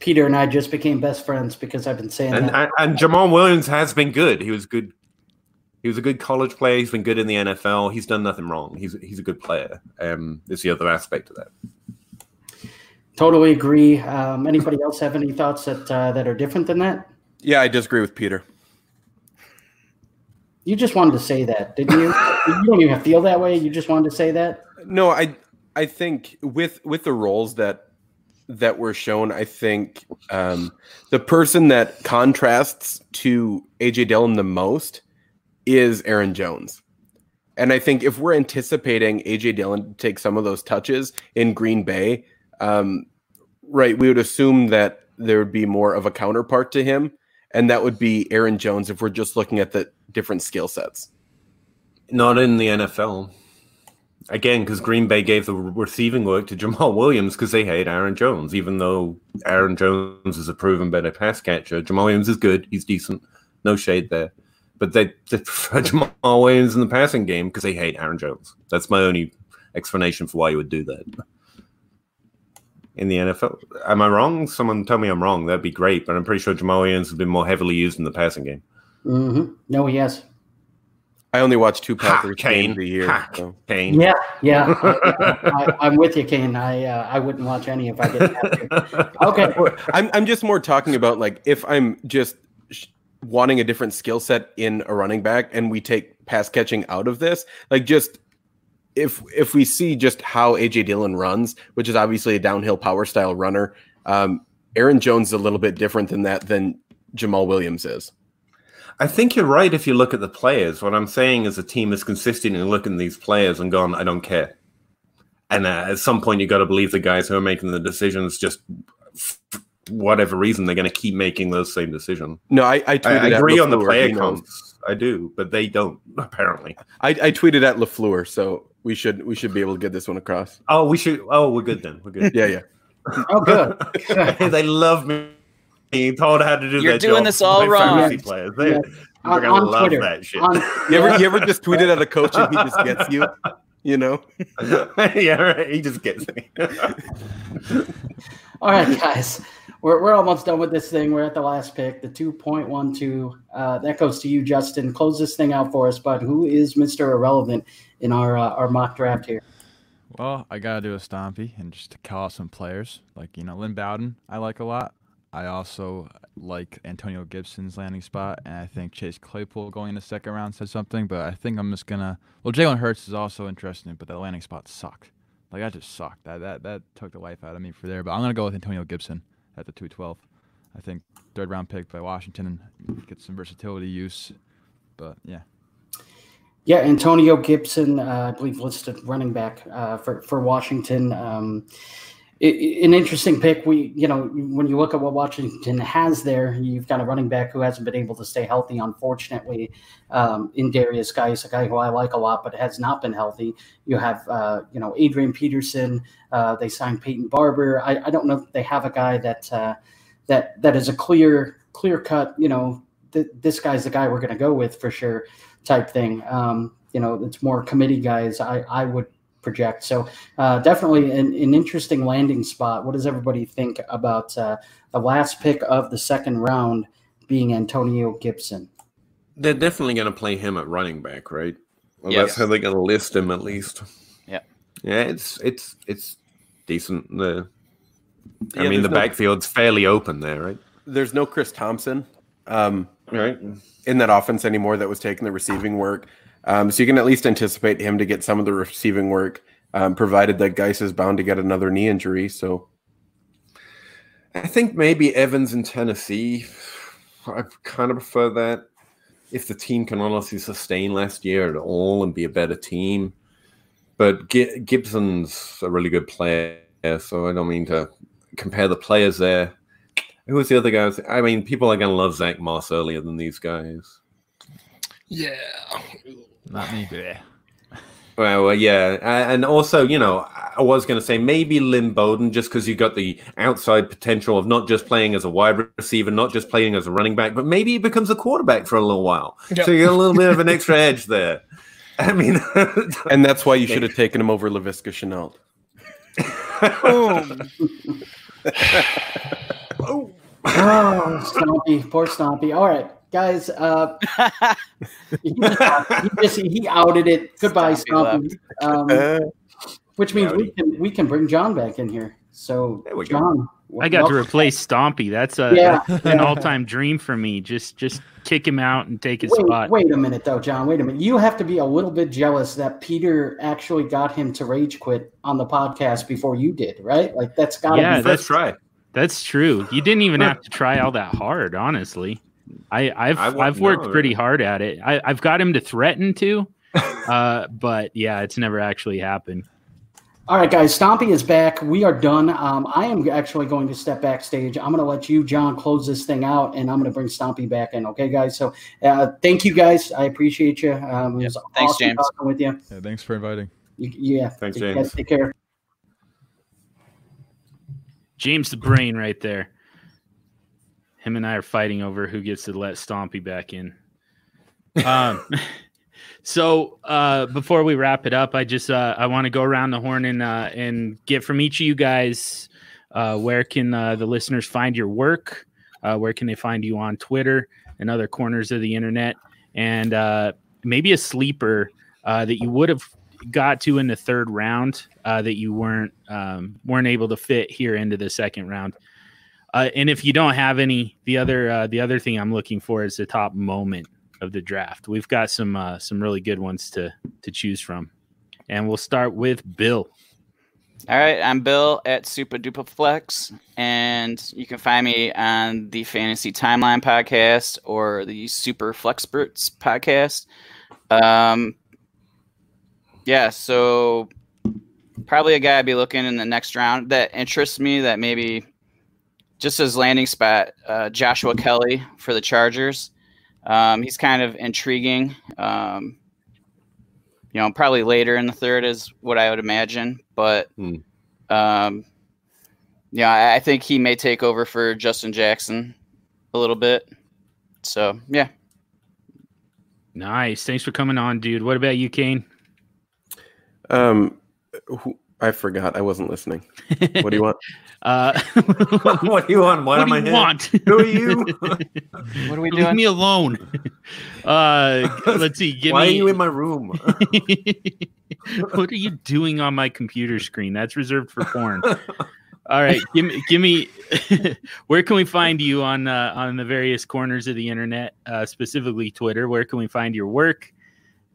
Peter and I just became best friends because I've been saying And, that. and and Jamaal Williams has been good. He was good. He was a good college player. He's been good in the NFL. He's done nothing wrong. He's he's a good player. Um, there's the other aspect of that. Totally agree. Um, anybody else have any thoughts that uh, that are different than that? Yeah, I disagree with Peter. You just wanted to say that, didn't you? you don't even feel that way. You just wanted to say that. No, I I think with with the roles that that were shown, I think um, the person that contrasts to AJ Dillon the most is Aaron Jones. And I think if we're anticipating AJ Dillon to take some of those touches in Green Bay, um, right, we would assume that there would be more of a counterpart to him, and that would be Aaron Jones if we're just looking at the different skill sets. Not in the NFL. Again, because Green Bay gave the receiving work to Jamaal Williams because they hate Aaron Jones. Even though Aaron Jones is a proven better pass catcher, Jamaal Williams is good. He's decent. No shade there. But they, they prefer Jamaal Williams in the passing game because they hate Aaron Jones. That's my only explanation for why you would do that. In the NFL, am I wrong? Someone tell me I'm wrong. That'd be great. But I'm pretty sure Jamaal Williams has been more heavily used in the passing game. hmm No, yes. I only watch two Ha, Packers Kane. games a year. Ha, so. Kane. Yeah, yeah. I, I, am with you, Kane. I uh, I wouldn't watch any if I didn't have to. Okay. I'm I'm just more talking about like if I'm just sh- wanting a different skill set in a running back and we take pass catching out of this, like just if if we see just how AJ Dillon runs, which is obviously a downhill power style runner, um, Aaron Jones is a little bit different than that than Jamaal Williams is. I think you're right if you look at the players. What I'm saying is a team is consistently looking at these players and going, I don't care. And uh, at some point, you got to believe the guys who are making the decisions just whatever reason they're going to keep making those same decisions. No, I I, I, I agree on the LaFleur, player he knows. counts. I do, but they don't apparently. I, I tweeted at Lafleur, so we should we should be able to get this one across. Oh, we should. Oh, we're good then. We're good. Yeah, yeah. Oh, good. they love me being told how to do that. You're their doing job this all by wrong. fantasy Players. They, Yeah. They're On, gonna on love Twitter. that shit. On, You ever you ever just tweeted at a coach and he just gets you? You know? yeah, right. He just gets me. All right, guys. We're, we're almost done with this thing. We're at the last pick, the 2.12. Uh, that goes to you, Justin. Close this thing out for us, but who is Mr. Irrelevant in our uh, our mock draft here? Well, I gotta do a stompy and just to call out some players like you know Lynn Bowden. I like a lot. I also like Antonio Gibson's landing spot, and I think Chase Claypool going in the second round said something. But I think I'm just gonna. Well, Jalen Hurts is also interesting, but the landing spot sucked. Like that just sucked. That that that took the life out of me for there. But I'm gonna go with Antonio Gibson at the 212. I think third round pick by Washington and get some versatility use. But yeah. Yeah, Antonio Gibson, uh, I believe, listed running back uh, for for Washington. Um, an interesting pick. We, you know, when you look at what Washington has there, you've got a running back who hasn't been able to stay healthy, unfortunately. Um, in Derrius Guice, a guy who I like a lot, but has not been healthy. You have, uh, you know, Adrian Peterson. Uh, they signed Peyton Barber. I, I don't know if they have a guy that uh, that that is a clear clear cut. You know, th- this guy's the guy we're going to go with for sure type thing. Um, you know, it's more committee guys. I, I would project. So uh, definitely an, an interesting landing spot. What does everybody think about uh, the last pick of the second round being Antonio Gibson? They're definitely going to play him at running back, right? Well, Yes. That's how they're going to list him at least. Yeah. Yeah, it's it's it's decent. The I Yeah, mean, the no- backfield's fairly open there, right? There's no Chris Thompson um, Right. in that offense anymore that was taking the receiving work. Um, so you can at least anticipate him to get some of the receiving work, um, provided that Guice is bound to get another knee injury. So I think maybe Evans in Tennessee. I kind of prefer that. If the team can honestly sustain last year at all and be a better team, but Gi- Gibson's a really good player, so I don't mean to compare the players there. Who was the other guys? I mean, people are going to love Zach Moss earlier than these guys. Yeah. Not me. Well, well, yeah, A- and also, you know, I was going to say maybe Lynn Bowden, just because you got the outside potential of not just playing as a wide receiver, not just playing as a running back, but maybe he becomes a quarterback for a little while. Yeah. So you get a little bit of an extra edge there. I mean, And that's why you should have taken him over Laviska Shenault. Oh, Stompy, poor Stompy. All right, guys. Uh, he, he just he outed it. Goodbye, Stompy Stompy. Um, which means we can we can bring John back in here. So, There we go. John, I got to replace Stompy. That's a Yeah. an all time dream for me. Just just kick him out and take his Wait, spot. wait a minute, though, John. Wait a minute. You have to be a little bit jealous that Peter actually got him to rage quit on the podcast before you did, right? Like that's got to Yeah, be. that's- first try. That's true. You didn't even have to try all that hard, honestly. I, I've I wa- I've worked no. pretty hard at it. I, I've got him to threaten to, uh, but yeah, it's never actually happened. All right, guys. Stompy is back. We are done. Um, I am actually going to step backstage. I'm going to let you, John, close this thing out, and I'm going to bring Stompy back in. Okay, guys. So, uh, thank you, guys. I appreciate you. Um, it was Thanks, awesome James. talking with you. Yeah, thanks for inviting. You- Yeah. Thanks, You guys James. Take care. James the brain right there. Him and I are fighting over who gets to let Stompy back in. Um, so uh, before we wrap it up, I just uh, I want to go around the horn and uh, and get from each of you guys uh, where can uh, the listeners find your work? Uh, where can they find you on Twitter and other corners of the internet? And uh, maybe a sleeper uh, that you would have got to in the third round uh, that you weren't um, weren't able to fit here into the second round. Uh, and if you don't have any, the other uh, the other thing I'm looking for is the top moment of the draft. We've got some uh, some really good ones to to choose from, and we'll start with Bill. All right, I'm Bill at Super Flex, and you can find me on the Fantasy Timeline podcast or the Super Flex Brutes podcast. Um, yeah, so probably a guy I'd be looking in the next round that interests me. That maybe just as landing spot, uh, Joshua Kelley for the Chargers. Um, he's kind of intriguing. Um, you know, probably later in the third is what I would imagine, but Hmm. um, yeah, I, I think he may take over for Justin Jackson a little bit. So yeah, Nice, thanks for coming on, dude. What about you, Kane? um, who, I forgot. I wasn't listening. What do you want? Uh, what do you want? Why what am do I you here? want? Who are you? what are we doing? Leave me alone. Uh, let's see. Give Why me. are you in my room? what are you doing on my computer screen? That's reserved for porn. All right, give me, give me. where can we find you on uh, on the various corners of the internet, uh, specifically Twitter? Where can we find your work?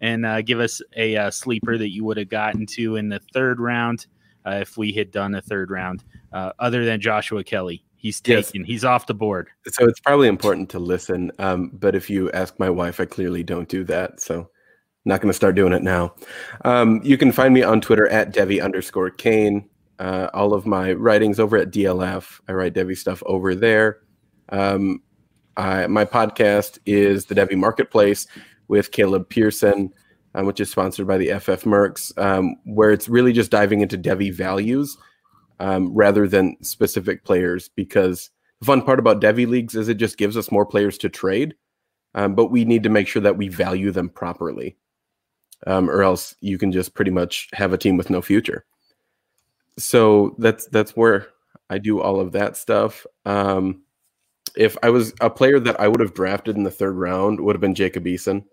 And uh, give us a uh, sleeper that you would have gotten to in the third round uh, if we had done a third round, uh, other than Joshua Kelley. He's Yes. taken. He's off the board. So it's probably important to listen. Um, but if you ask my wife, I clearly don't do that. So not going to start doing it now. Um, you can find me on Twitter at Devy underscore Kane. Uh, all of my writings over at DLF. I write Devy stuff over there. Um, I, my podcast is the Devy Marketplace with Caleb Pearson, um, which is sponsored by the FF Mercs, um, where it's really just diving into Devy values um, rather than specific players because the fun part about Devy leagues is it just gives us more players to trade, um, but we need to make sure that we value them properly, um, or else you can just pretty much have a team with no future. So that's that's where I do all of that stuff. Um, if I was a player that I would have drafted in the third round, would have been Jacob Eason.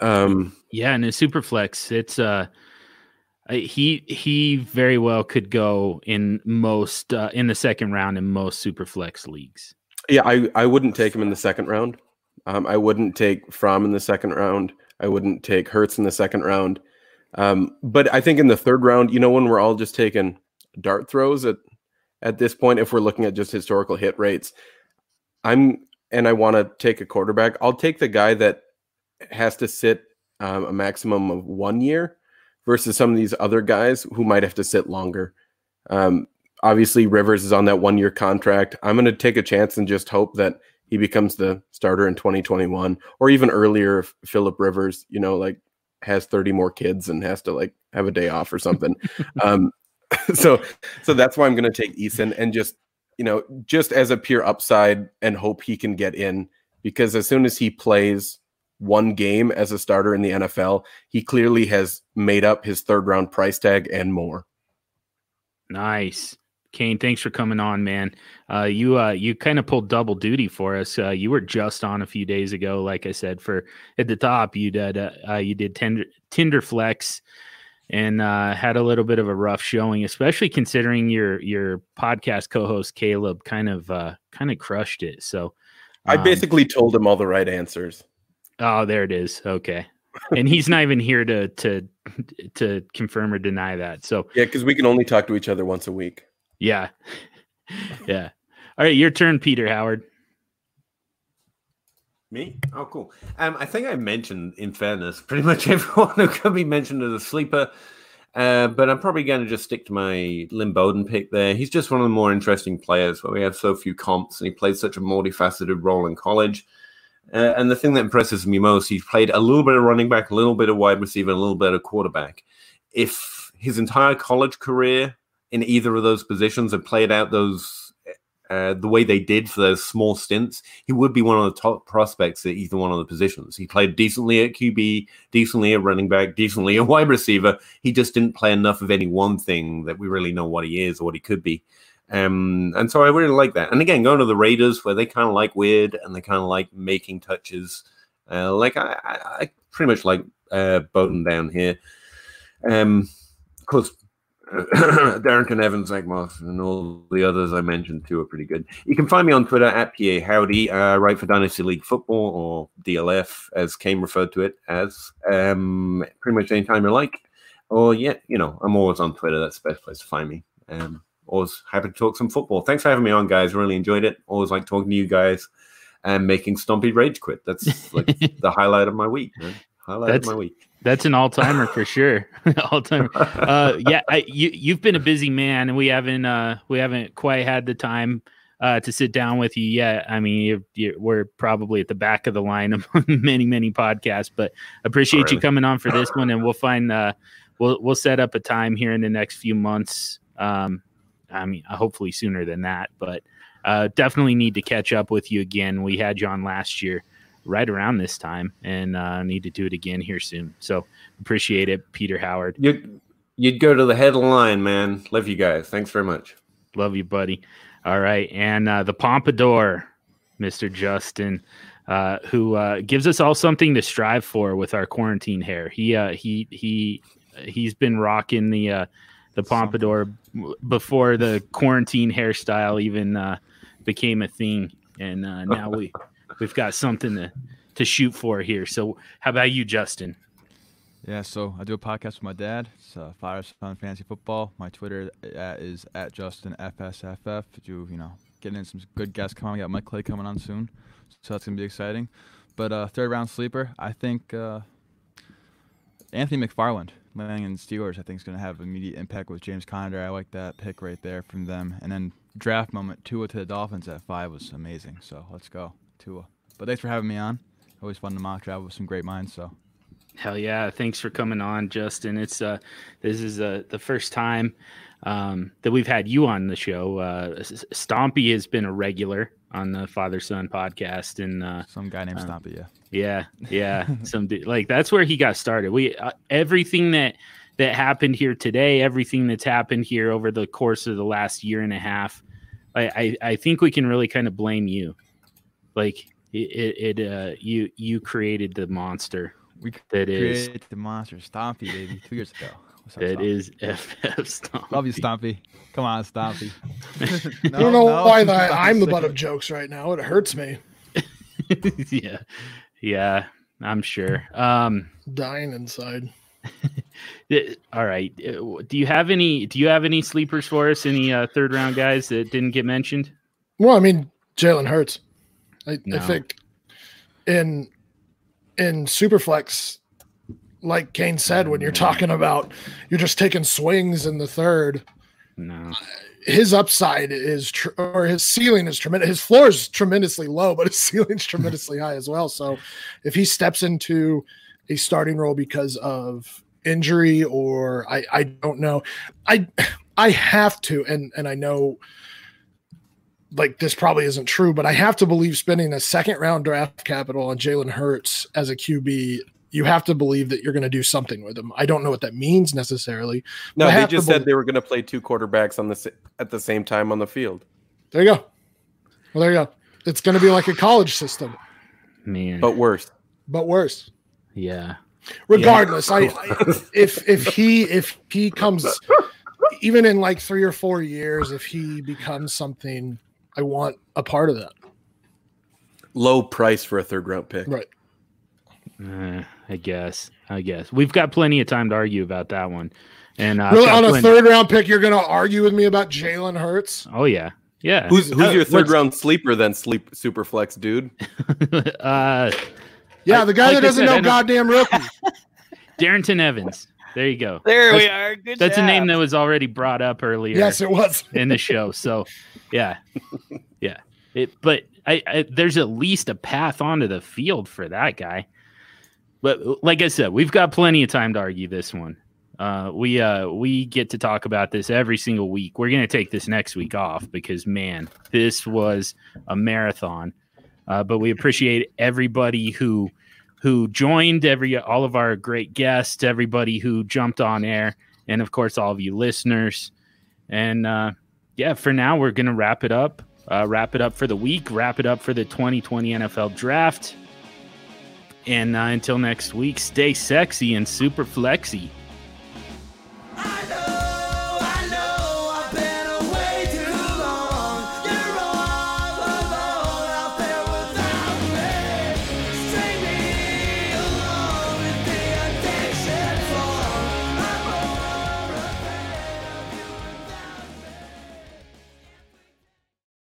Um, Yeah, and in Superflex, it's uh he he very well could go in most uh, in the second round in most Superflex leagues. Yeah, I, I wouldn't take him in the second round. Um, I wouldn't take Fromm in the second round. I wouldn't take Hurts in the second round. Um, but I think in the third round, you know, when we're all just taking dart throws at at this point, if we're looking at just historical hit rates, I'm and I want to take a quarterback. I'll take the guy that has to sit um, a maximum of one year versus some of these other guys who might have to sit longer. Um, obviously Rivers is on that one year contract. I'm going to take a chance and just hope that he becomes the starter in 2021 or even earlier if Philip Rivers, you know, like has 30 more kids and has to like have a day off or something. um, so so that's why I'm going to take Eason and just you know just as a pure upside and hope he can get in because as soon as he plays one game as a starter in the NFL, he clearly has made up his third round price tag and more. Nice. Kane, thanks for coming on, man. Uh, you uh, you kind of pulled double duty for us. Uh, you were just on a few days ago, like I said. For at the top, you did uh, uh, you did Tinder Tinder Flex, and uh, had a little bit of a rough showing, especially considering your your podcast co-host Caleb kind of kind of crushed it. So I um, basically told him all the right answers. Oh, there it is. Okay. and he's not even here to to to confirm or deny that. So yeah, because we can only talk to each other once a week. Yeah. yeah. All right, your turn, Peter Howard. Me? Oh, cool. Um, I think I mentioned, in fairness, pretty much everyone who can be mentioned as a sleeper. Uh, but I'm probably going to just stick to my Lynn Bowden pick there. He's just one of the more interesting players where we have so few comps, and he played such a multifaceted role in college. Uh, and the thing that impresses me most, he's played a little bit of running back, a little bit of wide receiver, a little bit of quarterback. If his entire college career in either of those positions had played out those uh, the way they did for those small stints, he would be one of the top prospects at either one of the positions. He played decently at QB, decently at running back, decently at wide receiver. He just didn't play enough of any one thing that we really know what he is or what he could be. Um, and so I really like that. And again, going to the Raiders where they kind of like weird and they kind of like making touches. Uh, like I, I, I, pretty much like uh, Bowden down here. Um, of course, Darrynton Evans, Moss, and all the others I mentioned too are pretty good. You can find me on Twitter at PA Howdy, uh, write for Dynasty League Football or DLF, as Kane referred to it as, um, pretty much anytime you like. Or, yeah, you know, I'm always on Twitter. That's the best place to find me. Um, always happy to talk some football. Thanks for having me on, guys. Really enjoyed it. Always like talking to you guys and making Stompy rage quit. That's like the highlight of my week, man. Highlight That's, of my week. That's an all timer for sure. all timer. Uh, yeah, I, you you've been a busy man, and we haven't uh, we haven't quite had the time uh, to sit down with you yet. I mean, you're, you're, we're probably at the back of the line of many many podcasts, but appreciate really? you coming on for this one, and we'll find uh, we'll we'll set up a time here in the next few months. Um, I mean, hopefully sooner than that, but uh, definitely need to catch up with you again. We had you on last year right around this time and uh, need to do it again here soon. So appreciate it, Peter Howard. You'd, you'd go to the head of the line, man. Love you guys. Thanks very much. Love you, buddy. All right. And uh, the Pompadour, Mr. Justin, uh, who uh, gives us all something to strive for with our quarantine hair. He, uh, he, he, he's been rocking the, uh, the pompadour before the quarantine hairstyle even uh, became a thing, and uh, now we we've got something to to shoot for here. So, how about you, Justin? Yeah, so I do a podcast with my dad. It's uh, Father Son Fantasy Football. My Twitter is at Justin FSFF. Do you know getting in some good guests coming? We got Mike Clay coming on soon, so that's gonna be exciting. But uh, third round sleeper, I think uh, Anthony McFarland, Lang and Steelers. I think is gonna have immediate impact with James Conner. I like that pick right there from them. And then draft moment, Tua to the Dolphins at five was amazing. So let's go. Tua. But thanks for having me on. Always fun to mock travel with some great minds. So. Hell yeah! Thanks for coming on, Justin. It's uh, this is uh, the first time um, that we've had you on the show. Uh, Stompy has been a regular on the Father Son podcast, and uh, some guy named uh, Stompy. Yeah, yeah, yeah. some like that's where he got started. We uh, everything that that happened here today, everything that's happened here over the course of the last year and a half. I, I, I think we can really kind of blame you like it, it, uh, you you created the monster. We that is the monster, Stompy, baby, two years ago. That is FF Stompy. Love you, Stompy. Come on, Stompy. no, I don't know no, why that I'm the butt of jokes right now. It hurts me. yeah, yeah, I'm sure. Um, dying inside. All right. Uh, do you have any? Do you have any sleepers for us? Any uh, third round guys that didn't get mentioned? Well, I mean, Jalen Hurts. I, no. I think in in Superflex, like Kane said, when you're talking about you're just taking swings in the third. No, his upside is tr- or his ceiling is tremendous. His floor is tremendously low, but his ceiling's tremendously high as well. So if he steps into a starting role because of injury or I I don't know, I I have to and and I know like this probably isn't true, but I have to believe spending a second round draft capital on Jalen Hurts as a QB. You have to believe that you're going to do something with them. I don't know what that means necessarily. No, they just said believe- they were going to play two quarterbacks on the at the same time on the field. There you go. Well, there you go. It's going to be like a college system, Man. But worse. but worse. yeah. Regardless, I, I if if he if he comes even in like three or four years, if he becomes something, I want a part of that. Low price for a third round pick. Right. Uh, I guess. I guess we've got plenty of time to argue about that one. And uh, really, I've on a plenty- third round pick, you're going to argue with me about Jalen Hurts? Oh yeah, yeah. Who's who's Uh, your third round sleeper then? Sleep super flex dude. uh, Yeah, the guy like that I doesn't said, know goddamn rookie. Darrynton Evans. There you go. There we That's- are. Good That's a name that was already brought up earlier. yes, it was. in the show. So, yeah, yeah. It, but I, I, there's at least a path onto the field for that guy. But like I said, we've got plenty of time to argue this one. Uh, we uh, we get to talk about this every single week. We're gonna take this next week off because man, this was a marathon. Uh, but we appreciate everybody who who joined, every all of our great guests, everybody who jumped on air, and of course all of you listeners. And uh, yeah, for now, we're to wrap it up. Uh, wrap it up for the week, wrap it up for the 2020 NFL draft. And uh, until next week, stay sexy and super flexy.